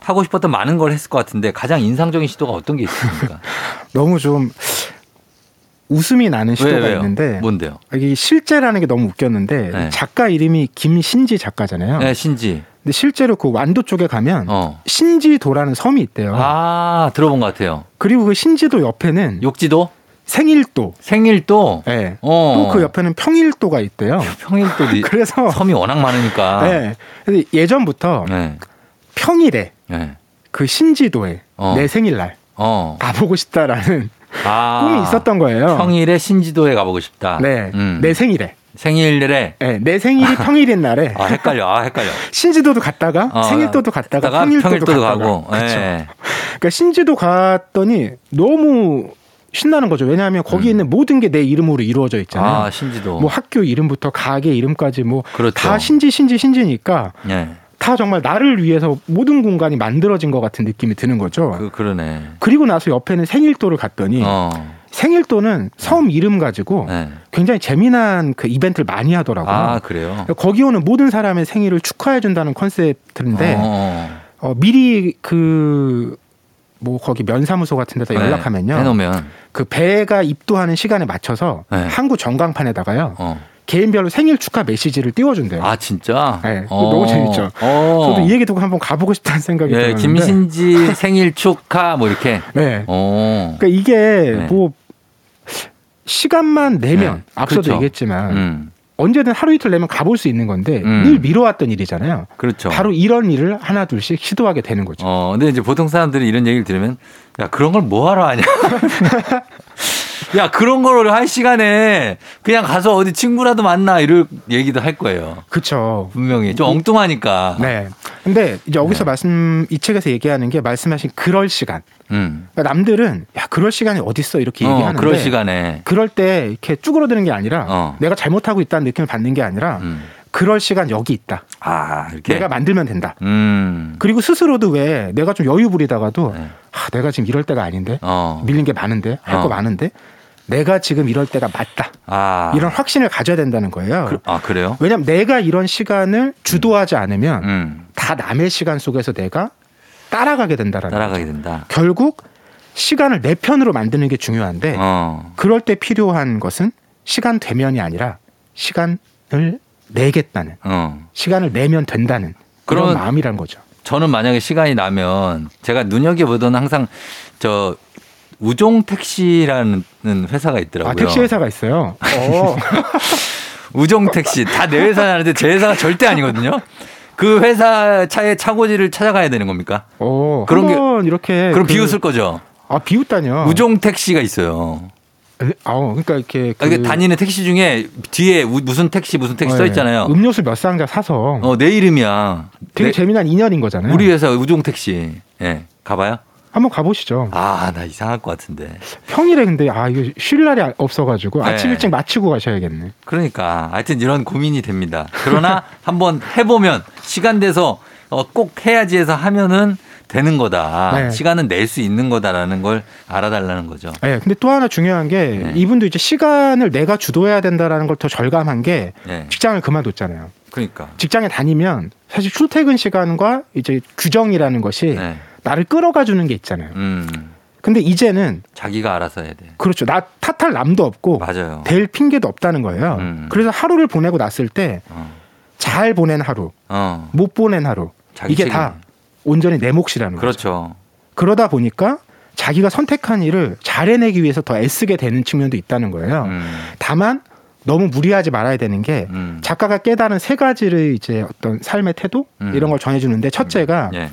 하고 싶었던 많은 걸 했을 것 같은데 가장 인상적인 시도가 어떤 게 있습니까? [LAUGHS] 너무 좀 웃음이 나는 시도가 왜? 있는데 뭔데요? 이게 실제라는 게 너무 웃겼는데 네. 작가 이름이 김신지 작가잖아요. 네, 신지. 근데 실제로 그 완도 쪽에 가면 어. 신지도라는 섬이 있대요. 아, 들어본 것 같아요. 그리고 그 신지도 옆에는 욕지도? 생일도, 생일도? 예. 어. 또그 옆에는 평일도가 있대요. [LAUGHS] 평일도 이- [LAUGHS] 그래서 섬이 워낙 많으니까. 예. 근데 예전부터 네. 평일에 네. 그 신지도에 어. 내 생일날 어. 가보고 싶다라는 아. 꿈이 있었던 거예요. 평일에 신지도에 가보고 싶다. 네, 음. 내 생일에. 생일에. 네, 내 생일이 [LAUGHS] 평일인 날에 아, 헷갈려. 아, 헷갈려. [LAUGHS] 신지도도 갔다가 어, 생일도도 갔다가 갔다가 평일도도, 평일도도 갔다가. 가고. 그렇죠. 예. 그러니까 신지도 갔더니 너무 신나는 거죠. 왜냐하면 거기 있는 모든 게 내 이름으로 이루어져 있잖아요. 음. 아, 신지도. 뭐 학교 이름부터 가게 이름까지 뭐다 그렇죠. 신지 신지 신지니까 예. 다 정말 나를 위해서 모든 공간이 만들어진 것 같은 느낌이 드는 거죠. 그, 그러네. 그, 리고 나서 옆에는 생일도를 갔더니 어. 생일도는 섬 이름 가지고 네. 굉장히 재미난 그 이벤트를 많이 하더라고요. 아, 그래요? 거기 오는 모든 사람의 생일을 축하해 준다는 컨셉인데 어. 어, 미리 그 뭐 거기 면사무소 같은 데다 네. 연락하면요. 해놓으면. 그 배가 입도하는 시간에 맞춰서 네. 항구 전광판에다가요. 어. 개인별로 생일 축하 메시지를 띄워준대요. 아, 진짜? 네, 그거 너무 재밌죠. 어. 저도 이 얘기 듣고 한번 가보고 싶다는 생각이 예, 들었는데. 김신지 [LAUGHS] 생일 축하 뭐 이렇게. 네. 어. 그러니까 이게 네. 뭐 시간만 내면 네, 앞서도 그렇죠. 얘기했지만 음. 언제든 하루 이틀 내면 가볼 수 있는 건데 음. 늘 미뤄왔던 일이잖아요. 그렇죠. 바로 이런 일을 하나 둘씩 시도하게 되는 거죠. 어, 근데 이제 보통 사람들이 이런 얘기를 들으면 야, 그런 걸 뭐하러 하냐. [LAUGHS] 야, 그런 걸할 시간에 그냥 가서 어디 친구라도 만나 이럴 얘기도 할 거예요. 그렇죠. 분명히. 좀 엉뚱하니까. 네. 근데 이제 여기서 네. 말씀 이 책에서 얘기하는 게 말씀하신 그럴 시간. 음. 그러니까 남들은 야 그럴 시간이 어딨어 이렇게 어, 얘기하는데 그럴 시간에. 그럴 때 이렇게 쭈그러드는 게 아니라 어. 내가 잘못하고 있다는 느낌을 받는 게 아니라 음. 그럴 시간 여기 있다. 아, 이렇게. 내가 만들면 된다. 음. 그리고 스스로도 왜 내가 좀 여유 부리다가도 네. 아, 내가 지금 이럴 때가 아닌데 어. 밀린 게 많은데 할거 어. 많은데 내가 지금 이럴 때가 맞다. 아. 이런 확신을 가져야 된다는 거예요. 그, 아, 그래요? 왜냐하면 내가 이런 시간을 주도하지 않으면 음. 다 남의 시간 속에서 내가 따라가게 된다라는 따라가게 거죠. 된다. 결국 시간을 내 편으로 만드는 게 중요한데 어. 그럴 때 필요한 것은 시간 되면이 아니라 시간을 내겠다는 어. 시간을 내면 된다는 그런 마음이란 거죠. 저는 만약에 시간이 나면 제가 눈여겨보던 항상 저 우종 택시라는 회사가 있더라고요. 아 택시 회사가 있어요. 어. [LAUGHS] 우종 택시 다 내 회사 하는데 제 회사가 절대 아니거든요. 그 회사 차의 차고지를 찾아가야 되는 겁니까? 어, 그런 게- 이렇게 그럼 그- 비웃을 거죠. 아 비웃다뇨. 우종 택시가 있어요. 에? 아, 그러니까 이렇게 아, 이게 다니는 택시 중에 뒤에 우- 무슨 택시 무슨 택시 써 네. 있잖아요. 음료수 몇 상자 사서 어, 내 이름이야. 되게 내- 재미난 인연인 거잖아요. 우리 회사 우종 택시. 예. 가봐요? 한번 가보시죠. 아, 나 이상할 것 같은데. 평일에 근데 아 이거 쉴 날이 없어가지고 네. 아침 일찍 마치고 가셔야겠네. 그러니까 하여튼 이런 고민이 됩니다. 그러나 [LAUGHS] 한번 해보면 시간 돼서 어, 꼭 해야지 해서 하면은 되는 거다. 네. 시간은 낼 수 있는 거다라는 걸 알아달라는 거죠. 네, 근데 또 하나 중요한 게 네. 이분도 이제 시간을 내가 주도해야 된다라는 걸 더 절감한 게 네. 직장을 그만뒀잖아요. 그러니까. 직장에 다니면 사실 출퇴근 시간과 이제 규정이라는 것이 네. 나를 끌어가 주는 게 있잖아요. 음, 근데 이제는 자기가 알아서 해야 돼. 그렇죠. 나 탓할 남도 없고 맞아요. 될 핑계도 없다는 거예요. 음. 그래서 하루를 보내고 났을 때잘 어, 보낸 하루, 어, 못 보낸 하루 이게 책임이에요. 다 온전히 내 몫이라는 거죠. 그렇죠. 그러다 보니까 자기가 선택한 일을 잘 해내기 위해서 더 애쓰게 되는 측면도 있다는 거예요. 음, 다만 너무 무리하지 말아야 되는 게 음. 작가가 깨달은 세 가지를 이제 어떤 삶의 태도 음. 이런 걸 전해주는데 첫째가 예.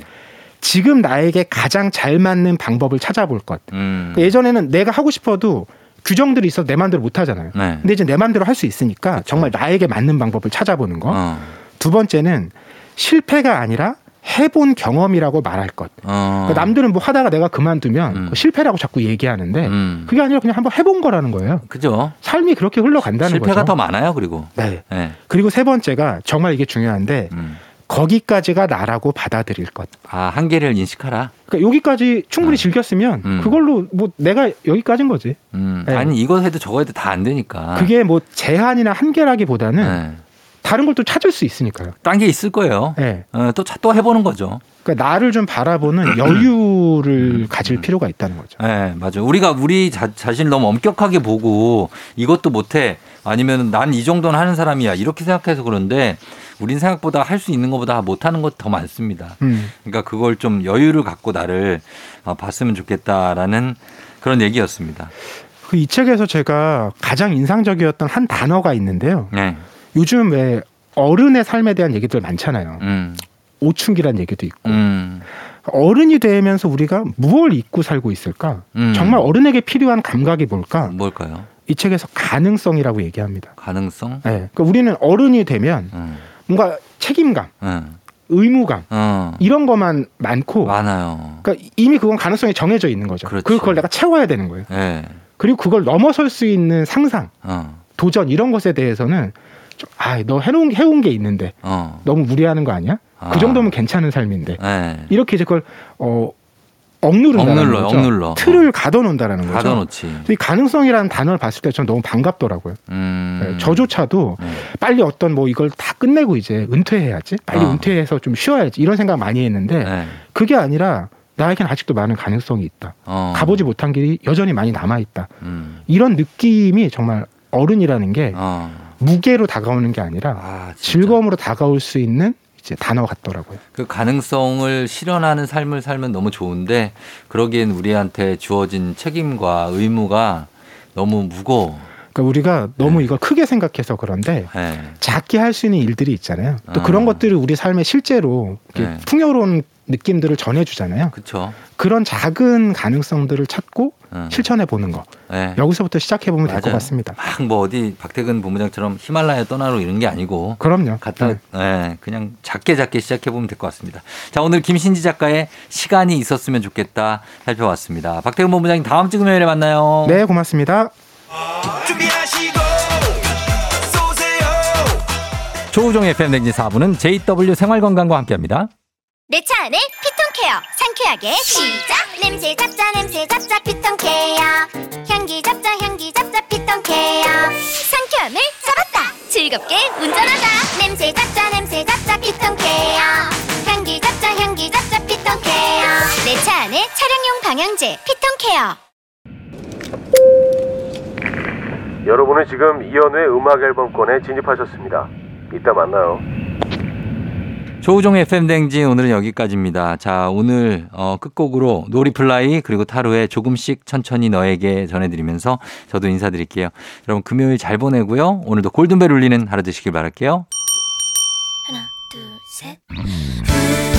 지금 나에게 가장 잘 맞는 방법을 찾아볼 것. 음. 그러니까 예전에는 내가 하고 싶어도 규정들이 있어서 내 마음대로 못 하잖아요. 네. 근데 이제 내 마음대로 할 수 있으니까. 정말 나에게 맞는 방법을 찾아보는 거. 어, 두 번째는 실패가 아니라 해본 경험이라고 말할 것. 어. 그러니까 남들은 뭐 하다가 내가 그만두면 음. 실패라고 자꾸 얘기하는데 음. 그게 아니라 그냥 한번 해본 거라는 거예요. 그죠. 삶이 그렇게 흘러간다는 실패가 거죠. 더 많아요, 그리고. 네. 예. 그리고 세 번째가 정말 이게 중요한데 음. 거기까지가 나라고 받아들일 것. 아, 한계를 인식하라. 그러니까 여기까지 충분히 아. 즐겼으면 음. 그걸로 뭐 내가 여기까지인 거지. 음. 네. 아니, 이거 해도 저거 해도 다 안 되니까. 그게 뭐 제한이나 한계라기보다는 네. 다른 걸 또 찾을 수 있으니까요. 딴 게 있을 거예요. 예. 어, 또, 차- 또 해보는 거죠. 그러니까 나를 좀 바라보는 [CLEARS THROAT] 여유를 가질 필요가 있다는 거죠. 네, 맞아. 우리가 우리 자, 자신을 너무 엄격하게 보고 이것도 못해 아니면 난 이 정도는 하는 사람이야 이렇게 생각해서 그런데 우린 생각보다 할 수 있는 것보다 못하는 것 더 많습니다. 음. 그러니까 그걸 좀 여유를 갖고 나를 어, 봤으면 좋겠다라는 그런 얘기였습니다. 그 이 책에서 제가 가장 인상적이었던 한 단어가 있는데요. 네, 요즘 왜 어른의 삶에 대한 얘기들 많잖아요. 음, 오춘기란 얘기도 있고. 음, 어른이 되면서 우리가 무엇을 잊고 살고 있을까? 음. 정말 어른에게 필요한 감각이 뭘까? 뭘까요? 이 책에서 가능성이라고 얘기합니다. 가능성? 네. 그러니까 우리는 어른이 되면 음, 뭔가 책임감, 음, 의무감 어, 이런 것만 많고 많아요. 그러니까 이미 그건 가능성이 정해져 있는 거죠. 그렇지. 그걸 내가 채워야 되는 거예요. 네, 그리고 그걸 넘어설 수 있는 상상, 어, 도전 이런 것에 대해서는 좀, 아, 너 해놓은 해온 게 있는데 어, 너무 무리하는 거 아니야? 아. 그 정도면 괜찮은 삶인데 네, 이렇게 이제 그걸 어 억누른다는 억눌러요, 거죠. 억눌러. 틀을 가둬놓는다라는 거죠. 가둬놓지. 이 가능성이라는 단어를 봤을 때전 너무 반갑더라고요. 음, 네, 저조차도 네. 빨리 어떤 뭐 이걸 다 끝내고 이제 은퇴해야지, 빨리 어. 은퇴해서 좀 쉬어야지 이런 생각 많이 했는데 네, 그게 아니라 나에겐 아직도 많은 가능성이 있다. 어, 가보지 못한 길이 여전히 많이 남아 있다. 음, 이런 느낌이 정말 어른이라는 게 어, 무게로 다가오는 게 아니라 아. 즐거움으로 다가올 수 있는 이제 단어 같더라고요. 그 가능성을 실현하는 삶을 살면 너무 좋은데 그러기엔 우리한테 주어진 책임과 의무가 너무 무거워. 그러니까 우리가 너무 네. 이걸 크게 생각해서 그런데 네. 작게 할 수 있는 일들이 있잖아요. 또 아. 그런 것들을 우리 삶에 실제로 네. 풍요로운 느낌들을 전해주잖아요. 그쵸. 그런 작은 가능성들을 찾고 응. 실천해 보는 거. 네. 여기서부터 시작해 보면 될 것. 같습니다. 막 뭐 어디 박태근 본부장처럼 히말라야 떠나러 이런 게 아니고 그럼요. 갖다 네. 네, 그냥 작게 작게 시작해 보면 될 것 같습니다. 자 오늘 김신지 작가의 시간이 있었으면 좋겠다 살펴봤습니다. 박태근 본부장님 다음 주 금요일에 만나요. 네, 고맙습니다. 조우종 FM 대행진 4부는 JW 생활건강과 함께합니다. 내 차 안에 care 상쾌하게. 시작! 냄새 잡자 냄새 잡자 피톤 케어. 향기 잡자 향기 잡자 피톤 케어. 상쾌함을 잡았다. 즐겁게 운전하자 냄새 잡자 냄새 잡자 피톤 케어. 향기 잡자 향기 잡자 피톤 케어. 내 차 안에 차량용 방향제 피톤 케어. 여러분은 지금 이현우의 음악 앨범권에 진입하셨습니다. 이따 만나요. 조우종 FM 대행진 오늘은 여기까지입니다. 자, 오늘 어, 끝곡으로 노리플라이 그리고 타루의 조금씩 천천히 너에게 전해드리면서 저도 인사드릴게요. 여러분 금요일 잘 보내고요. 오늘도 골든벨 울리는 하루 되시길 바랄게요. 하나 둘 셋.